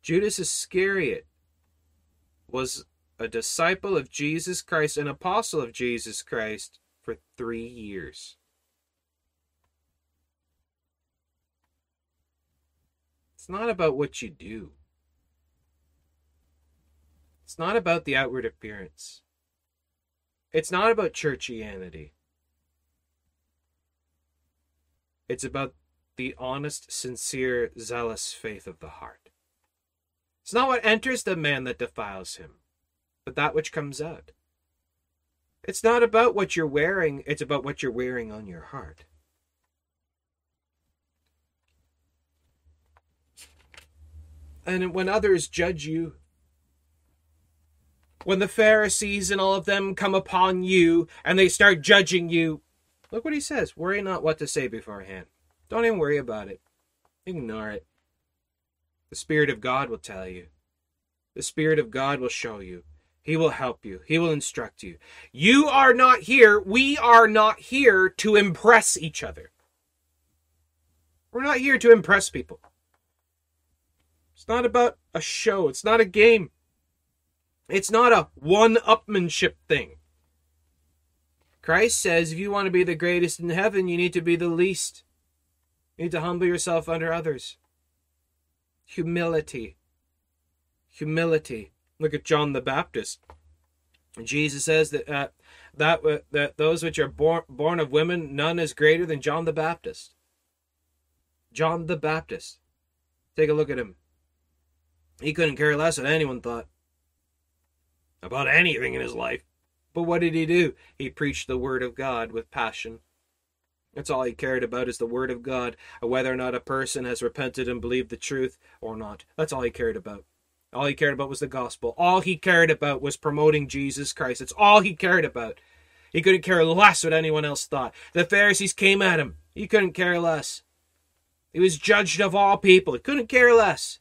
Judas Iscariot was a disciple of Jesus Christ, an apostle of Jesus Christ for three years. It's not about what you do. It's not about the outward appearance. It's not about churchianity. It's about the honest, sincere, zealous faith of the heart. It's not what enters the man that defiles him, but that which comes out. It's not about what you're wearing, it's about what you're wearing on your heart. And when others judge you, when the Pharisees and all of them come upon you and they start judging you, look what he says worry not what to say beforehand. Don't even worry about it, ignore it. The Spirit of God will tell you, the Spirit of God will show you. He will help you. He will instruct you. You are not here. We are not here to impress each other. We're not here to impress people. It's not about a show. It's not a game. It's not a one upmanship thing. Christ says if you want to be the greatest in heaven, you need to be the least. You need to humble yourself under others. Humility. humility. Look at John the Baptist. Jesus says that uh, that uh, that those which are born born of women, none is greater than John the Baptist. John the Baptist. Take a look at him. He couldn't care less what anyone thought about anything in his life. But what did he do? He preached the word of God with passion. That's all he cared about is the word of God, whether or not a person has repented and believed the truth or not. That's all he cared about. All he cared about was the gospel. All he cared about was promoting Jesus Christ. That's all he cared about. He couldn't care less what anyone else thought. The Pharisees came at him. He couldn't care less. He was judged of all people. He couldn't care less.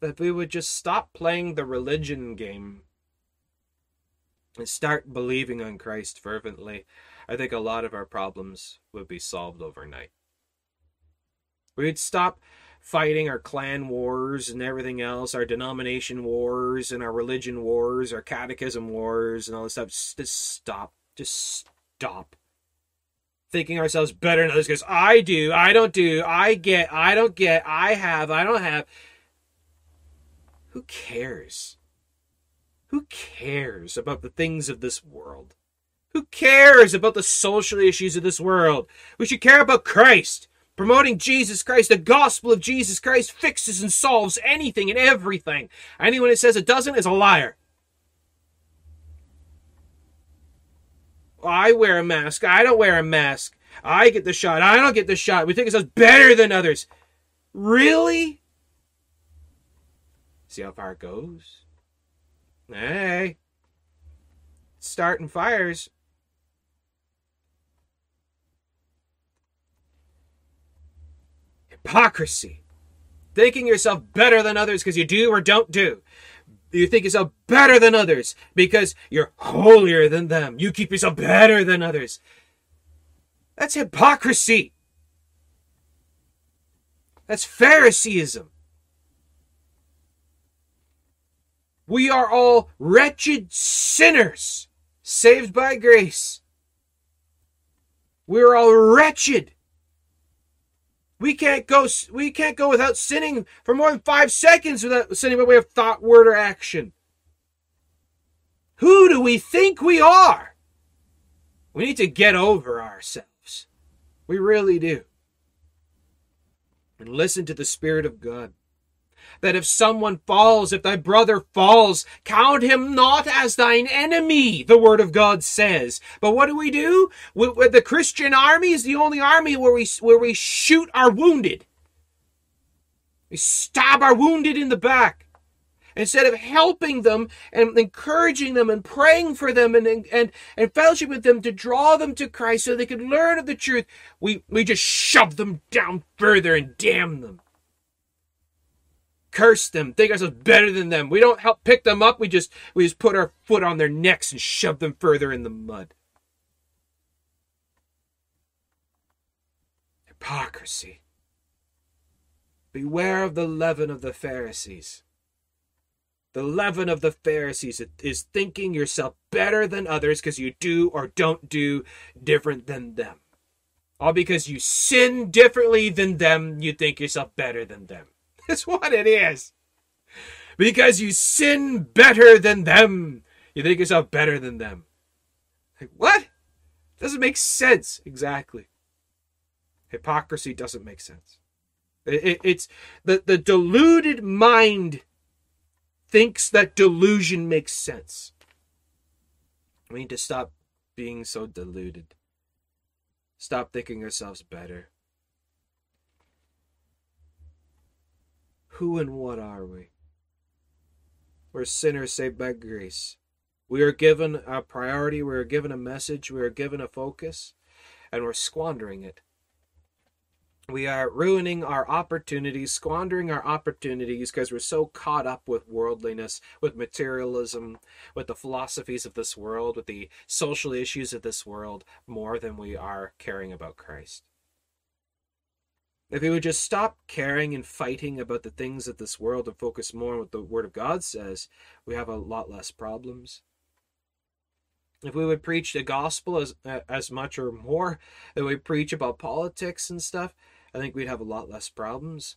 If we would just stop playing the religion game and start believing on Christ fervently, I think a lot of our problems would be solved overnight. We'd stop fighting our clan wars and everything else, our denomination wars and our religion wars, our catechism wars and all this stuff. Just stop. Just stop. Thinking ourselves better than others because I do, I don't do, I get, I don't get, I have, I don't have. Who cares? Who cares about the things of this world? Who cares about the social issues of this world? We should care about Christ. Promoting Jesus Christ, the gospel of Jesus Christ fixes and solves anything and everything. Anyone that says it doesn't is a liar. I wear a mask. I don't wear a mask. I get the shot. I don't get the shot. We think ourselves better than others. Really? See how far it goes? Hey. Starting fires. Hypocrisy. Thinking yourself better than others because you do or don't do. You think yourself better than others because you're holier than them. You keep yourself better than others. That's hypocrisy. That's Phariseeism. We are all wretched sinners saved by grace. We're all wretched. We can't go. We can't go without sinning for more than five seconds without sinning by way of thought, word, or action. Who do we think we are? We need to get over ourselves. We really do. And listen to the Spirit of God that if someone falls, if thy brother falls, count him not as thine enemy, the word of God says. But what do we do? We, the Christian army is the only army where we, where we shoot our wounded. We stab our wounded in the back. Instead of helping them and encouraging them and praying for them and, and, and fellowship with them to draw them to Christ so they could learn of the truth, we, we just shove them down further and damn them curse them, think ourselves better than them. We don't help pick them up. We just we just put our foot on their necks and shove them further in the mud. Hypocrisy. Beware of the leaven of the Pharisees. The leaven of the Pharisees is thinking yourself better than others because you do or don't do different than them. All because you sin differently than them, you think yourself better than them. That's what it is. Because you sin better than them. You think yourself better than them. Like, what? Doesn't make sense. Exactly. Hypocrisy doesn't make sense. It, it, it's the, the deluded mind thinks that delusion makes sense. We need to stop being so deluded. Stop thinking ourselves better. Who and what are we? We're sinners saved by grace. We are given a priority, we are given a message, we are given a focus, and we're squandering it. We are ruining our opportunities, squandering our opportunities because we're so caught up with worldliness, with materialism, with the philosophies of this world, with the social issues of this world, more than we are caring about Christ. If we would just stop caring and fighting about the things of this world and focus more on what the Word of God says, we have a lot less problems. If we would preach the gospel as as much or more than we preach about politics and stuff, I think we'd have a lot less problems.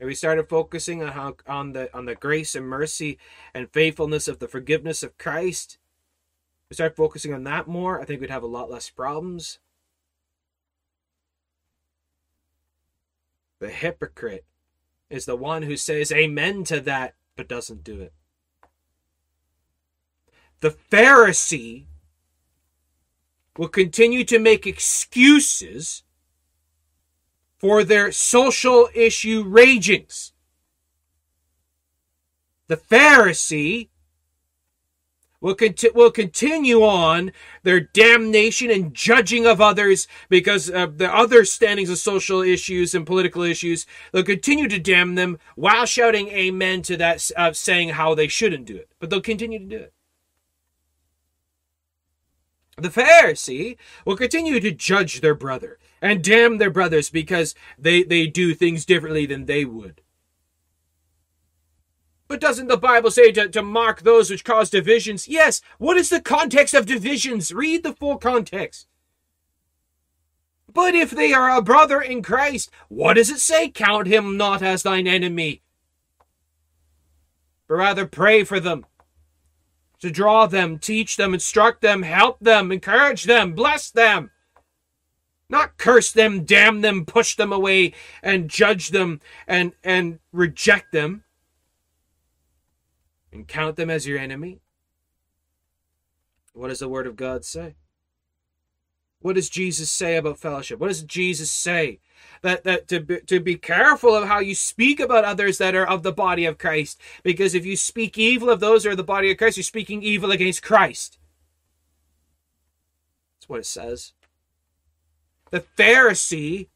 and we started focusing on how on the on the grace and mercy and faithfulness of the forgiveness of Christ, we start focusing on that more, I think we'd have a lot less problems. The hypocrite is the one who says amen to that but doesn't do it. The Pharisee will continue to make excuses for their social issue ragings. The Pharisee will, conti- will continue on their damnation and judging of others because of the other standings of social issues and political issues. They'll continue to damn them while shouting amen to that, uh, saying how they shouldn't do it. But they'll continue to do it. The Pharisee will continue to judge their brother and damn their brothers because they, they do things differently than they would. But doesn't the Bible say to, to mark those which cause divisions? Yes. What is the context of divisions? Read the full context. But if they are a brother in Christ, what does it say? Count him not as thine enemy. But rather pray for them. To draw them, teach them, instruct them, help them, encourage them, bless them. Not curse them, damn them, push them away, and judge them and, and reject them and count them as your enemy? What does the Word of God say? What does Jesus say about fellowship? What does Jesus say? That, that to, be, to be careful of how you speak about others that are of the body of Christ. Because if you speak evil of those who are the body of Christ, you're speaking evil against Christ. That's what it says. The Pharisee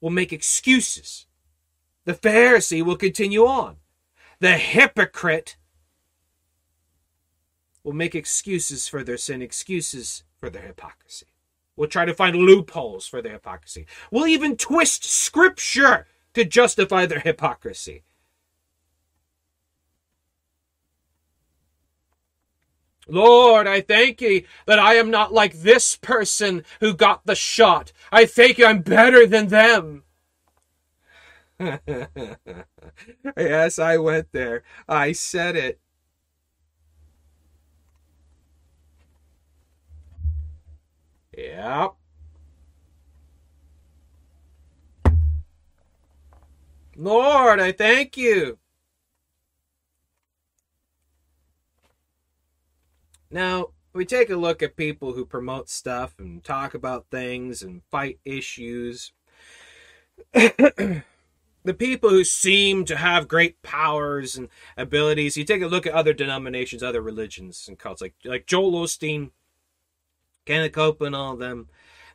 will make excuses. The Pharisee will continue on. The hypocrite will make excuses for their sin, excuses for their hypocrisy. We'll try to find loopholes for their hypocrisy. We'll even twist scripture to justify their hypocrisy. Lord, I thank you that I am not like this person who got the shot. I thank you I'm better than them. yes, I went there. I said it. Yep. Lord, I thank you. Now, we take a look at people who promote stuff and talk about things and fight issues. the people who seem to have great powers and abilities. You take a look at other denominations, other religions and cults, like like Joel Osteen, Kenneth Copeland, all of them,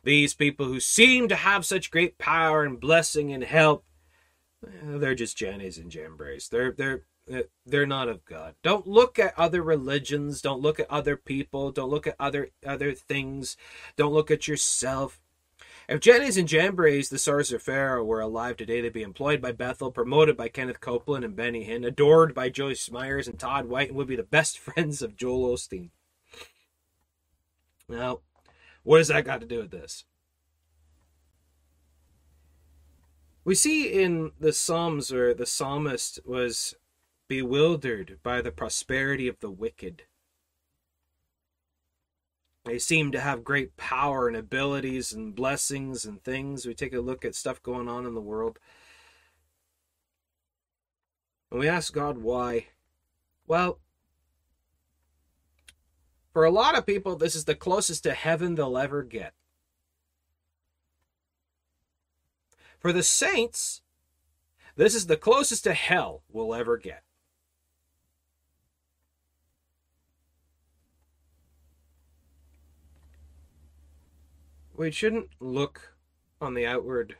these people who seem to have such great power and blessing and help, eh, they're just Jannes and Jambres. They're they're eh, they're not of God. Don't look at other religions. Don't look at other people. Don't look at other other things. Don't look at yourself. If Jannes and Jambres, the Sons of Pharaoh, were alive today, they'd be employed by Bethel, promoted by Kenneth Copeland and Benny Hinn, adored by Joyce Myers and Todd White, and would be the best friends of Joel Osteen. Now, what does that got to do with this? We see in the Psalms where the psalmist was bewildered by the prosperity of the wicked. They seem to have great power and abilities and blessings and things. We take a look at stuff going on in the world. And we ask God why. Well, for a lot of people, this is the closest to heaven they'll ever get. For the saints, this is the closest to hell we'll ever get. We shouldn't look on the outward,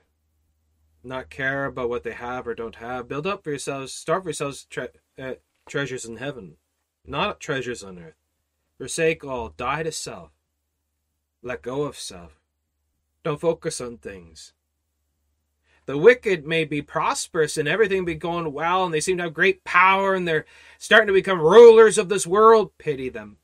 not care about what they have or don't have. Build up for yourselves, start for yourselves tre- uh, treasures in heaven, not treasures on earth. Forsake all, die to self. Let go of self. Don't focus on things. The wicked may be prosperous and everything be going well, and they seem to have great power, and they're starting to become rulers of this world. Pity them.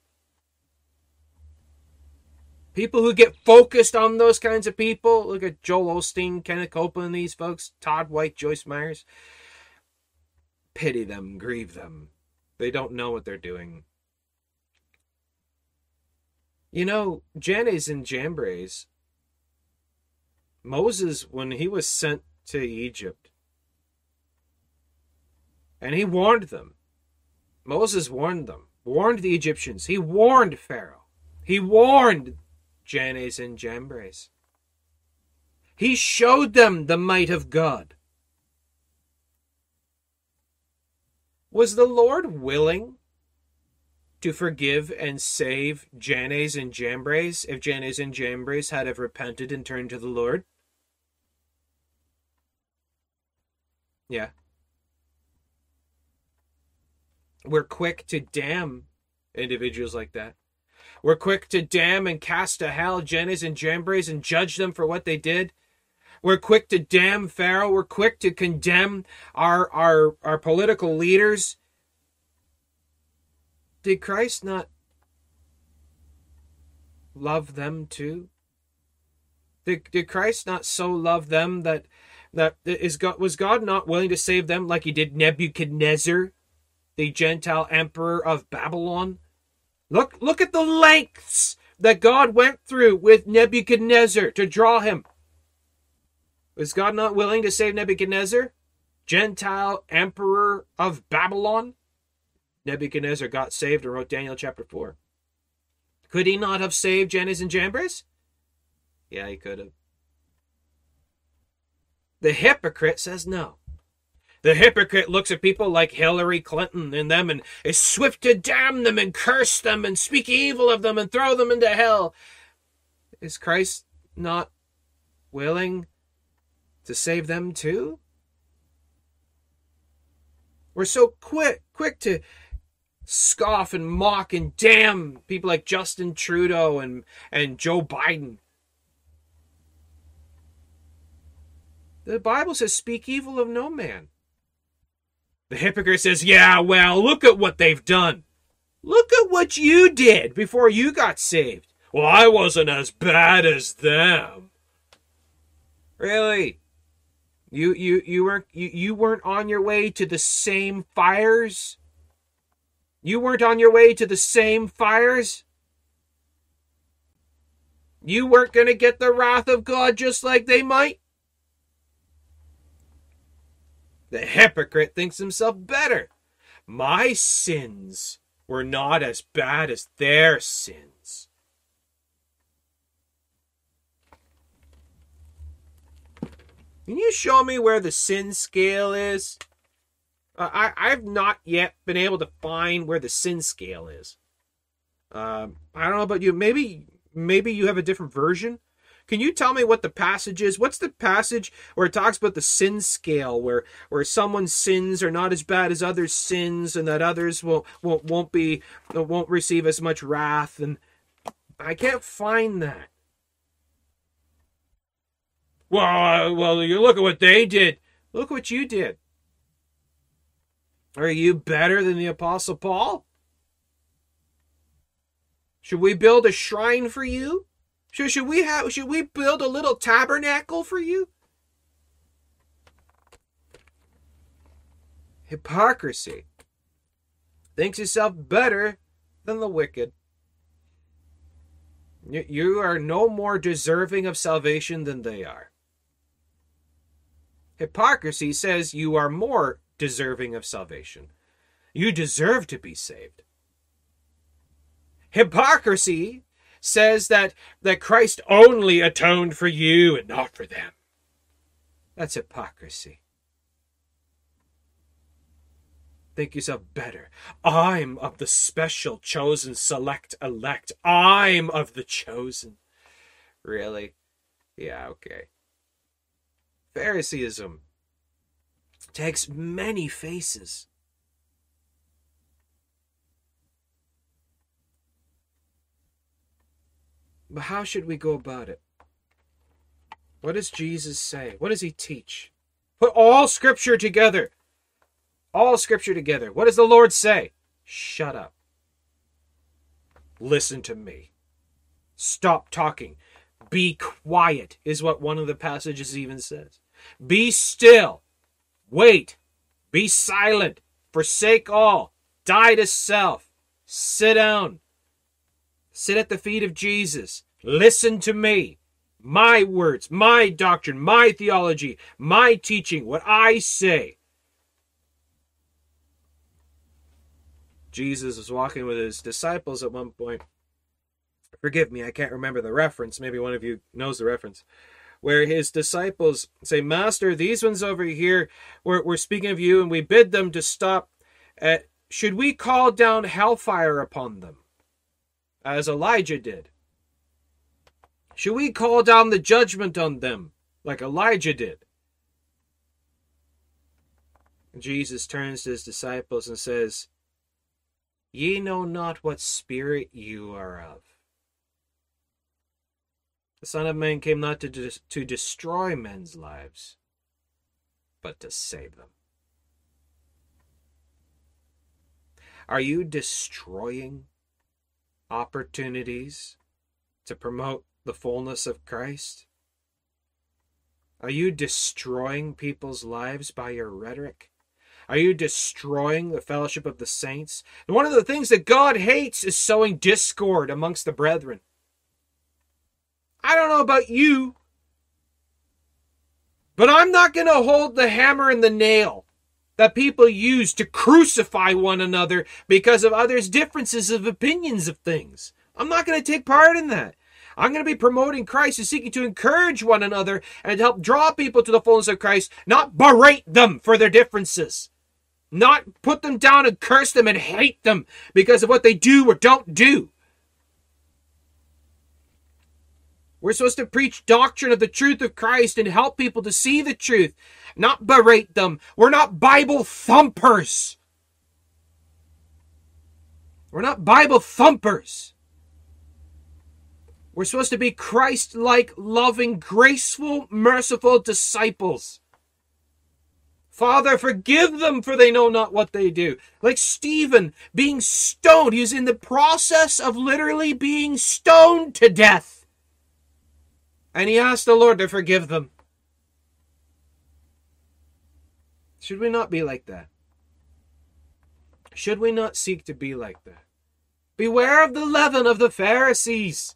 People who get focused on those kinds of people, look at Joel Osteen, Kenneth Copeland, these folks, Todd White, Joyce Myers. Pity them, grieve them. They don't know what they're doing. You know, Jannes and Jambres, Moses, when he was sent to Egypt, and he warned them, Moses warned them, warned the Egyptians, he warned Pharaoh, he warned Jannes and Jambres. He showed them the might of God. Was the Lord willing to forgive and save Jannes and Jambres if Jannes and Jambres had have repented and turned to the Lord? Yeah. We're quick to damn individuals like that. We're quick to damn and cast to hell Jannes and Jambres and judge them for what they did. We're quick to damn Pharaoh. We're quick to condemn our, our, our political leaders. Did Christ not love them too? Did, did Christ not so love them that that is God was God not willing to save them like he did Nebuchadnezzar, the Gentile emperor of Babylon? Look look at the lengths that God went through with Nebuchadnezzar to draw him. Was God not willing to save Nebuchadnezzar, Gentile emperor of Babylon? Nebuchadnezzar got saved and wrote Daniel chapter 4. Could he not have saved Jannes and Jambres? Yeah, he could have. The hypocrite says no. The hypocrite looks at people like Hillary Clinton and them and is swift to damn them and curse them and speak evil of them and throw them into hell. Is Christ not willing to save them too? We're so quick, quick to scoff and mock and damn people like Justin Trudeau and, and Joe Biden. The Bible says, speak evil of no man. The hypocrite says, yeah, well, look at what they've done. Look at what you did before you got saved. Well, I wasn't as bad as them. Really? You you you weren't you, you weren't on your way to the same fires? You weren't on your way to the same fires? You weren't going to get the wrath of God just like they might? The hypocrite thinks himself better. My sins were not as bad as their sins. Can you show me where the sin scale is? Uh, I I've not yet been able to find where the sin scale is. Um, I don't know about you. Maybe maybe you have a different version. Can you tell me what the passage is? What's the passage where it talks about the sin scale, where where someone's sins are not as bad as others' sins, and that others won't won't won't be won't receive as much wrath? And I can't find that. Well, uh, well, you look at what they did. Look what you did. Are you better than the Apostle Paul? Should we build a shrine for you? Should, should we have should we build a little tabernacle for you? Hypocrisy. Thinks yourself better than the wicked. You are no more deserving of salvation than they are. Hypocrisy says you are more deserving of salvation. You deserve to be saved. Hypocrisy says that, that Christ only atoned for you and not for them. That's hypocrisy. Think yourself better. I'm of the special, chosen, select, elect. I'm of the chosen. Really? Yeah, okay. Phariseeism takes many faces. But how should we go about it? What does Jesus say? What does he teach? Put all scripture together. All scripture together. What does the Lord say? Shut up. Listen to me. Stop talking. Be quiet, is what one of the passages even says. Be still. Wait. Be silent. forsake all, die to self, sit down, sit at the feet of Jesus, listen to me, my words, my doctrine, my theology, my teaching, what I say. Jesus was walking with his disciples at one point. Forgive me, I can't remember the reference. Maybe one of you knows the reference. Where his disciples say, Master, these ones over here, we're, we're speaking of you, and we bid them to stop. Uh, should we call down hellfire upon them? As Elijah did. Should we call down the judgment on them like Elijah did? Jesus turns to his disciples and says, Ye know not what spirit you are of. The Son of Man came not to, to destroy men's lives, but to save them. Are you destroying opportunities to promote the fullness of Christ? Are you destroying people's lives by your rhetoric? Are you destroying the fellowship of the saints? And one of the things that God hates is sowing discord amongst the brethren. I don't know about you, but I'm not going to hold the hammer and the nail that people use to crucify one another because of others' differences of opinions of things. I'm not going to take part in that. I'm going to be promoting Christ and seeking to encourage one another and help draw people to the fullness of Christ, not berate them for their differences. Not put them down and curse them and hate them because of what they do or don't do. We're supposed to preach doctrine of the truth of Christ and help people to see the truth, not berate them. We're not Bible thumpers. We're not Bible thumpers. We're supposed to be Christ like, loving, graceful, merciful disciples. Father, forgive them, for they know not what they do. Like Stephen being stoned. He was in the process of literally being stoned to death. And he asked the Lord to forgive them. Should we not be like that? Should we not seek to be like that? Beware of the leaven of the Pharisees,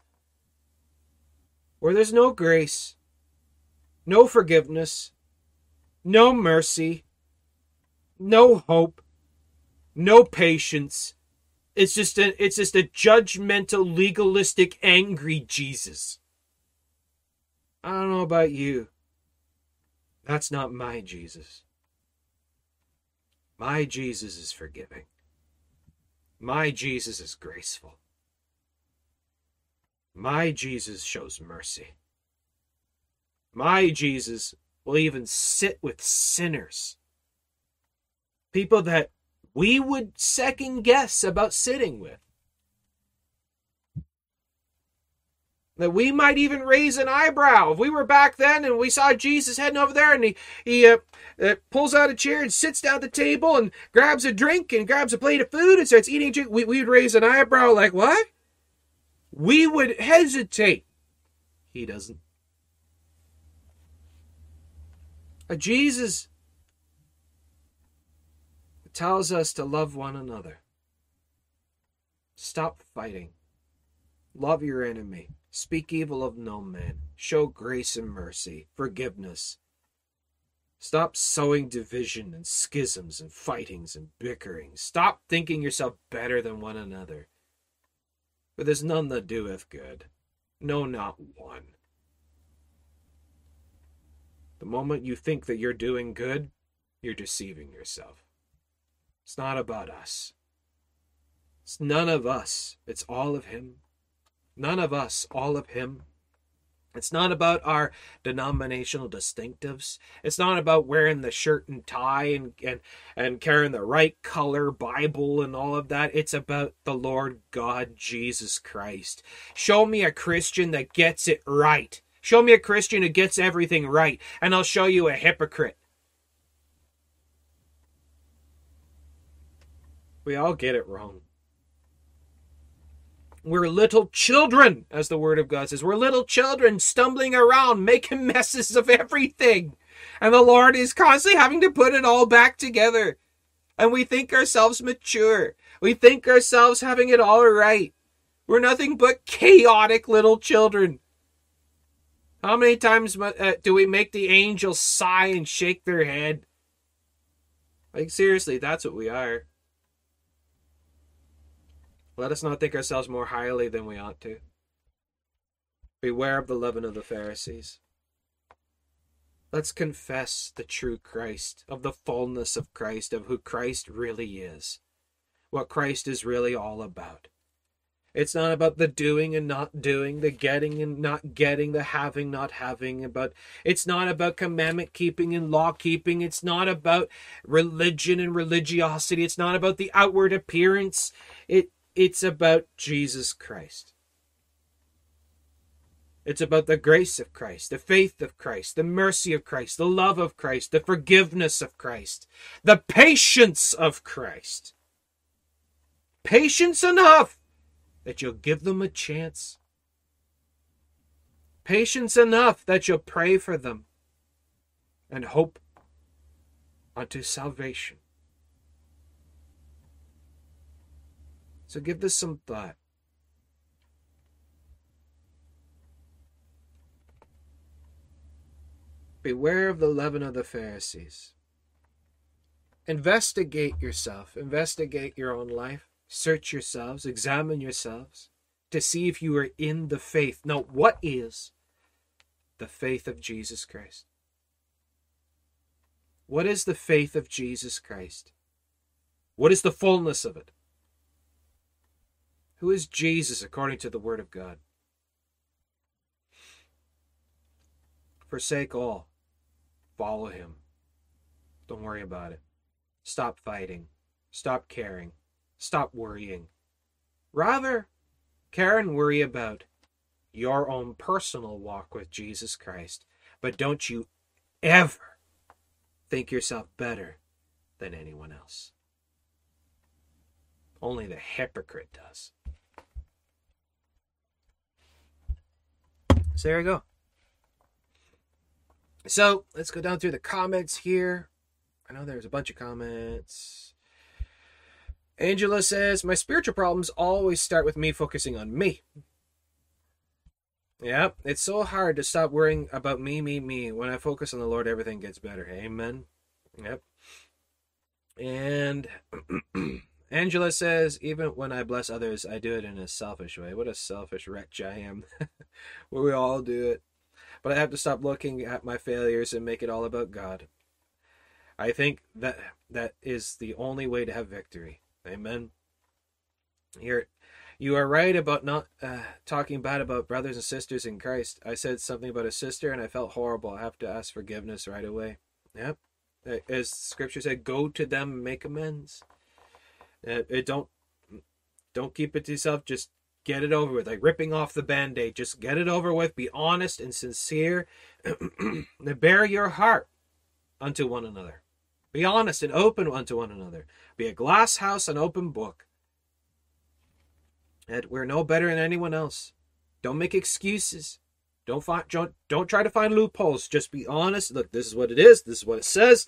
where there's no grace, no forgiveness, no mercy, no hope, no patience. It's just a it's just a judgmental, legalistic, angry Jesus. I don't know about you. That's not my Jesus. My Jesus is forgiving. My Jesus is graceful. My Jesus shows mercy. My Jesus will even sit with sinners. People that we would second guess about sitting with. That we might even raise an eyebrow. If we were back then and we saw Jesus heading over there and he, he uh, uh, pulls out a chair and sits down at the table and grabs a drink and grabs a plate of food and starts eating drink, we, we'd raise an eyebrow like, what? We would hesitate. He doesn't. Jesus tells us to love one another. Stop fighting. Love your enemy. Speak evil of no man. Show grace and mercy, forgiveness. Stop sowing division and schisms and fightings and bickering. Stop thinking yourself better than one another. For there's none that doeth good. No, not one. The moment you think that you're doing good, you're deceiving yourself. It's not about us. It's none of us. It's all of Him. None of us, all of Him. It's not about our denominational distinctives. It's not about wearing the shirt and tie and, and, and carrying the right color Bible and all of that. It's about the Lord God Jesus Christ. Show me a Christian that gets it right. Show me a Christian who gets everything right, and I'll show you a hypocrite. We all get it wrong. We're little children, as the Word of God says. We're little children stumbling around, making messes of everything. And the Lord is constantly having to put it all back together. And we think ourselves mature. We think ourselves having it all right. We're nothing but chaotic little children. How many times uh, do we make the angels sigh and shake their head? Like, seriously, that's what we are. Let us not think ourselves more highly than we ought to. Beware of the leaven of the Pharisees. Let's confess the true Christ, of the fullness of Christ, of who Christ really is, what Christ is really all about. It's not about the doing and not doing, the getting and not getting, the having, not having. But it's not about commandment keeping and law keeping. It's not about religion and religiosity. It's not about the outward appearance. It it's about Jesus Christ. It's about the grace of Christ, the faith of Christ, the mercy of Christ, the love of Christ, the forgiveness of Christ, the patience of Christ. Patience enough that you'll give them a chance. Patience enough that you'll pray for them and hope unto salvation. So give this some thought. Beware of the leaven of the Pharisees. Investigate yourself, investigate your own life, search yourselves, examine yourselves to see if you are in the faith. Now, what is the faith of Jesus Christ? What is the faith of Jesus Christ? What is the fullness of it? Who is Jesus according to the Word of God? Forsake all Follow him. Don't worry about it. Stop fighting. Stop caring. Stop worrying. Rather, care and worry about your own personal walk with Jesus Christ. But don't you ever think yourself better than anyone else. Only the hypocrite does. So there you go. So let's go down through the comments here. I know there's a bunch of comments. Angela says, My spiritual problems always start with me focusing on me. Yeah, it's so hard to stop worrying about me, me, me. When I focus on the Lord, everything gets better. Amen. Yep. And Angela says, even when I bless others, I do it in a selfish way. What a selfish wretch I am. we all do it but I have to stop looking at my failures and make it all about God. I think that that is the only way to have victory. Amen. Here, you are right about not uh, talking bad about brothers and sisters in Christ. I said something about a sister and I felt horrible. I have to ask forgiveness right away. Yep. As Scripture said, go to them make amends. It, it don't don't keep it to yourself. Just get it over with. Like ripping off the band-aid. Just get it over with. Be honest and sincere. Bare your heart unto one another. Be honest and open unto one another. Be a glass house and open book. And we're no better than anyone else. Don't make excuses. Don't find don't, don't try to find loopholes. Just be honest. Look this is what it is. This is what it says.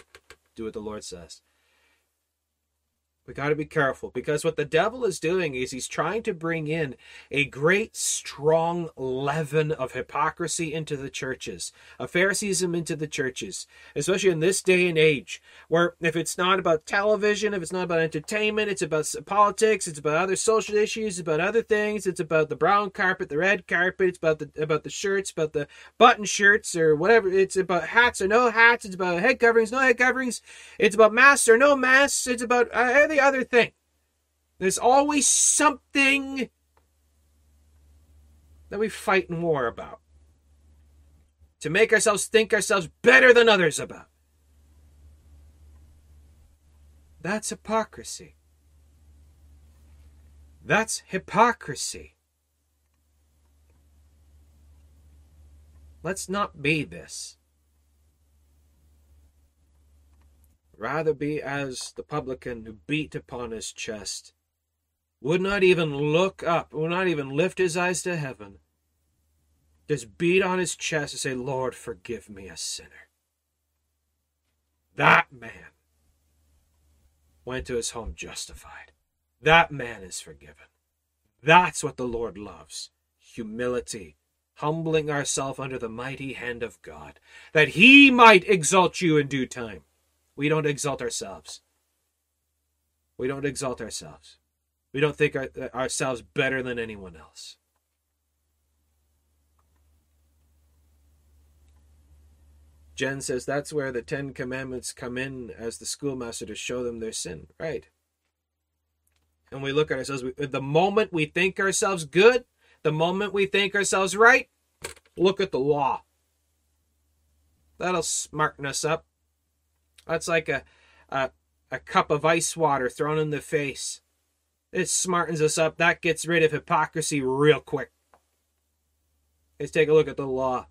Do what the lord says we got to be careful because what the devil is doing is he's trying to bring in a great strong leaven of hypocrisy into the churches, of Phariseeism into the churches, especially in this day and age, where if it's not about television, if it's not about entertainment, it's about politics, it's about other social issues, it's about other things, it's about the brown carpet, the red carpet, it's about the about the shirts, about the button shirts or whatever, it's about hats or no hats, it's about head coverings, no head coverings, it's about masks or no masks, it's about uh, other thing. There's always something that we fight and war about. To make ourselves think ourselves better than others about. That's hypocrisy. That's hypocrisy. Let's not be this. Rather be as the publican who beat upon his chest, would not even look up, would not even lift his eyes to heaven, just beat on his chest and say, Lord, forgive me, a sinner. That man went to his home justified. That man is forgiven. That's what the Lord loves humility, humbling ourselves under the mighty hand of God, that he might exalt you in due time. We don't exalt ourselves. We don't exalt ourselves. We don't think our, ourselves better than anyone else. Jen says that's where the Ten Commandments come in as the schoolmaster to show them their sin. Right. And we look at ourselves, the moment we think ourselves good, the moment we think ourselves right, look at the law. That'll smarten us up. That's like a, a, a cup of ice water thrown in the face. It smartens us up. That gets rid of hypocrisy real quick. Let's take a look at the law.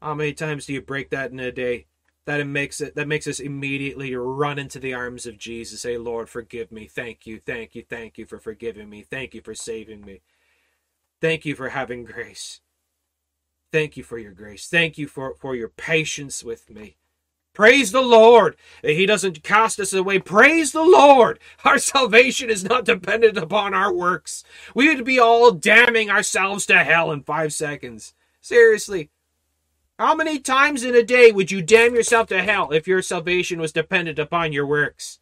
How many times do you break that in a day? That it makes it that makes us immediately run into the arms of Jesus. Say, Lord, forgive me. Thank you, thank you, thank you for forgiving me. Thank you for saving me. Thank you for having grace. Thank you for your grace. Thank you for, for your patience with me. Praise the Lord. He doesn't cast us away. Praise the Lord. Our salvation is not dependent upon our works. We would be all damning ourselves to hell in five seconds. Seriously. How many times in a day would you damn yourself to hell if your salvation was dependent upon your works?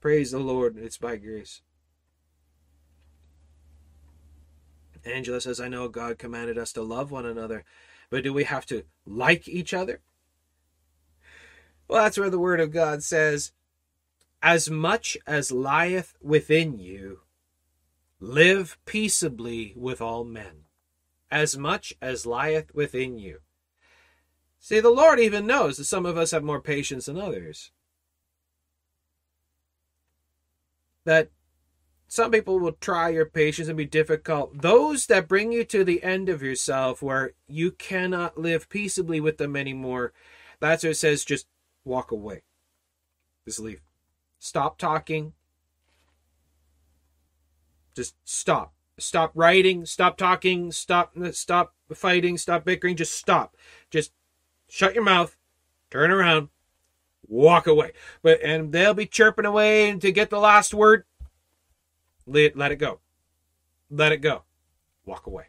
Praise the Lord. It's by grace. Angela says, I know God commanded us to love one another, but do we have to like each other? Well, that's where the Word of God says, As much as lieth within you, live peaceably with all men. As much as lieth within you. See, the Lord even knows that some of us have more patience than others. That some people will try your patience and be difficult. Those that bring you to the end of yourself where you cannot live peaceably with them anymore, that's what it says just walk away. Just leave. Stop talking. Just stop. Stop writing, stop talking, stop stop fighting, stop bickering, just stop. Just shut your mouth, turn around, walk away. But and they'll be chirping away to get the last word let, let it go. Let it go. Walk away.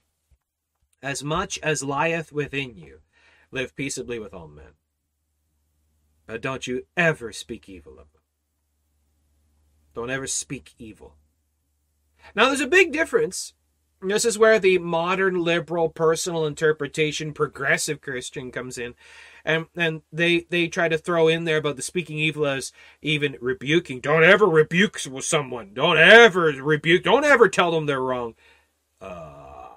As much as lieth within you, live peaceably with all men. But don't you ever speak evil of them. Don't ever speak evil. Now, there's a big difference. This is where the modern liberal personal interpretation progressive Christian comes in and and they they try to throw in there about the speaking evil as even rebuking. Don't ever rebuke someone. Don't ever rebuke. Don't ever tell them they're wrong. Uh,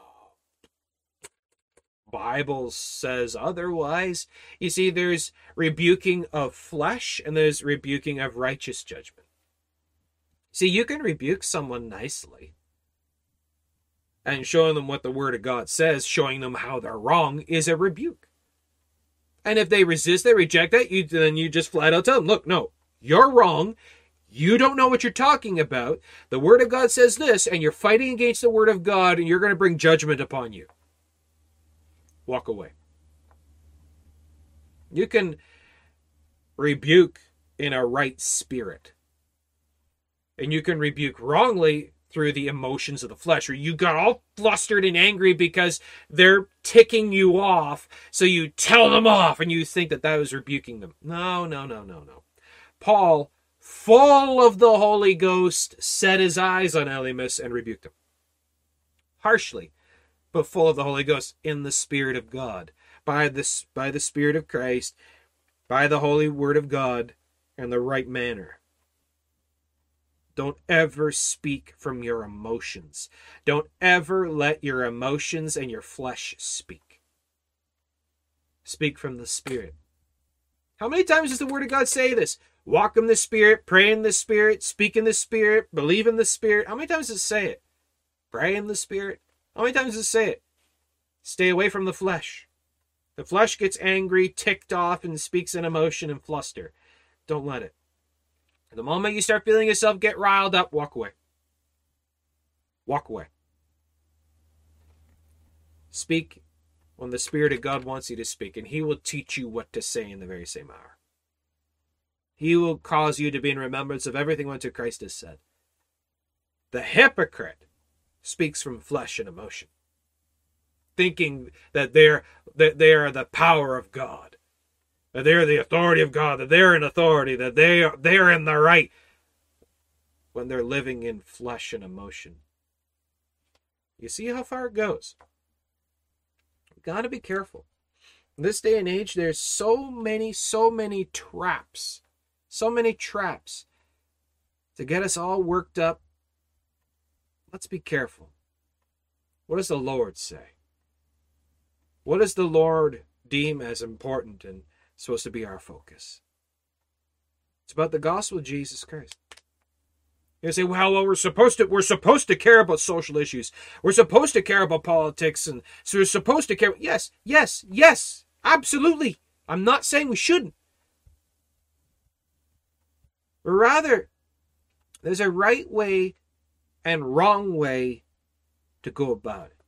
Bible says otherwise. You see, there's rebuking of flesh and there's rebuking of righteous judgment. See, you can rebuke someone nicely. And showing them what the Word of God says, showing them how they're wrong, is a rebuke. And if they resist, they reject that, you then you just flat out tell them, look, no, you're wrong. You don't know what you're talking about. The word of God says this, and you're fighting against the word of God, and you're going to bring judgment upon you. Walk away. You can rebuke in a right spirit. And you can rebuke wrongly through the emotions of the flesh, or you got all flustered and angry because they're ticking you off, so you tell them off and you think that that was rebuking them. No, no, no, no, no. Paul, full of the Holy Ghost, set his eyes on Elymas and rebuked him. Harshly, but full of the Holy Ghost in the Spirit of God, by the, by the Spirit of Christ, by the Holy Word of God, and the right manner. Don't ever speak from your emotions. Don't ever let your emotions and your flesh speak. Speak from the Spirit. How many times does the Word of God say this? Walk in the Spirit, pray in the Spirit, speak in the Spirit, believe in the Spirit. How many times does it say it? Pray in the Spirit. How many times does it say it? Stay away from the flesh. The flesh gets angry, ticked off, and speaks in emotion and fluster. Don't let it. The moment you start feeling yourself get riled up, walk away. Walk away. Speak when the Spirit of God wants you to speak, and He will teach you what to say in the very same hour. He will cause you to be in remembrance of everything unto Christ has said. The hypocrite speaks from flesh and emotion, thinking that they're that they are the power of God, that they're the authority of God, that they're in authority, that they are they're in the right when they're living in flesh and emotion. You see how far it goes. We've got to be careful. In this day and age, there's so many, so many traps, so many traps to get us all worked up Let's be careful. What does the Lord say? What does the Lord deem as important and supposed to be our focus? It's about the gospel of Jesus Christ. You say, well, well, we're supposed to we're supposed to care about social issues. We're supposed to care about politics, and so we're supposed to care. Yes, yes, yes, absolutely. I'm not saying we shouldn't. But rather, there's a right way and wrong way to go about it.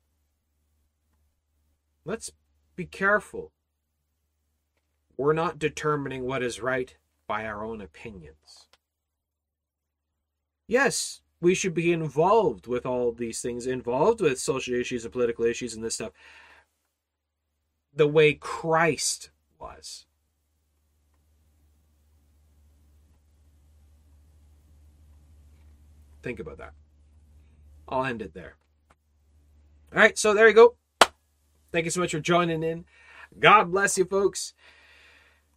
Let's be careful. We're not determining what is right by our own opinions. Yes, we should be involved with all these things, involved with social issues and political issues and this stuff, the way Christ was. Think about that. I'll end it there. All right, so there you go. Thank you so much for joining in. God bless you, folks.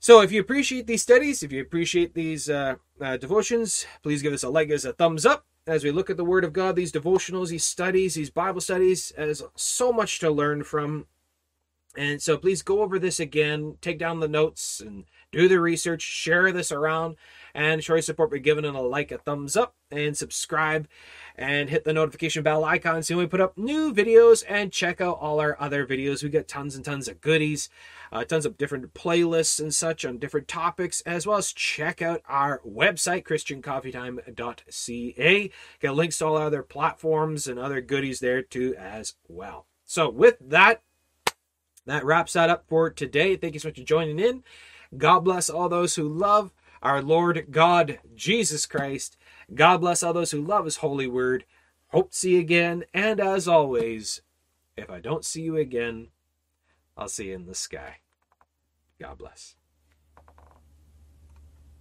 So, if you appreciate these studies, if you appreciate these uh, uh, devotions, please give us a like, as a thumbs up as we look at the Word of God, these devotionals, these studies, these Bible studies. There's so much to learn from. And so, please go over this again, take down the notes, and do the research, share this around, and show your support by giving it a like, a thumbs up, and subscribe and hit the notification bell icon so we put up new videos and check out all our other videos. We got tons and tons of goodies, uh, tons of different playlists and such on different topics, as well as check out our website, christiancoffeetime.ca. Get links to all our other platforms and other goodies there too as well. So with that, that wraps that up for today. Thank you so much for joining in. God bless all those who love our Lord God Jesus Christ God bless all those who love His holy word. Hope to see you again. And as always, if I don't see you again, I'll see you in the sky. God bless.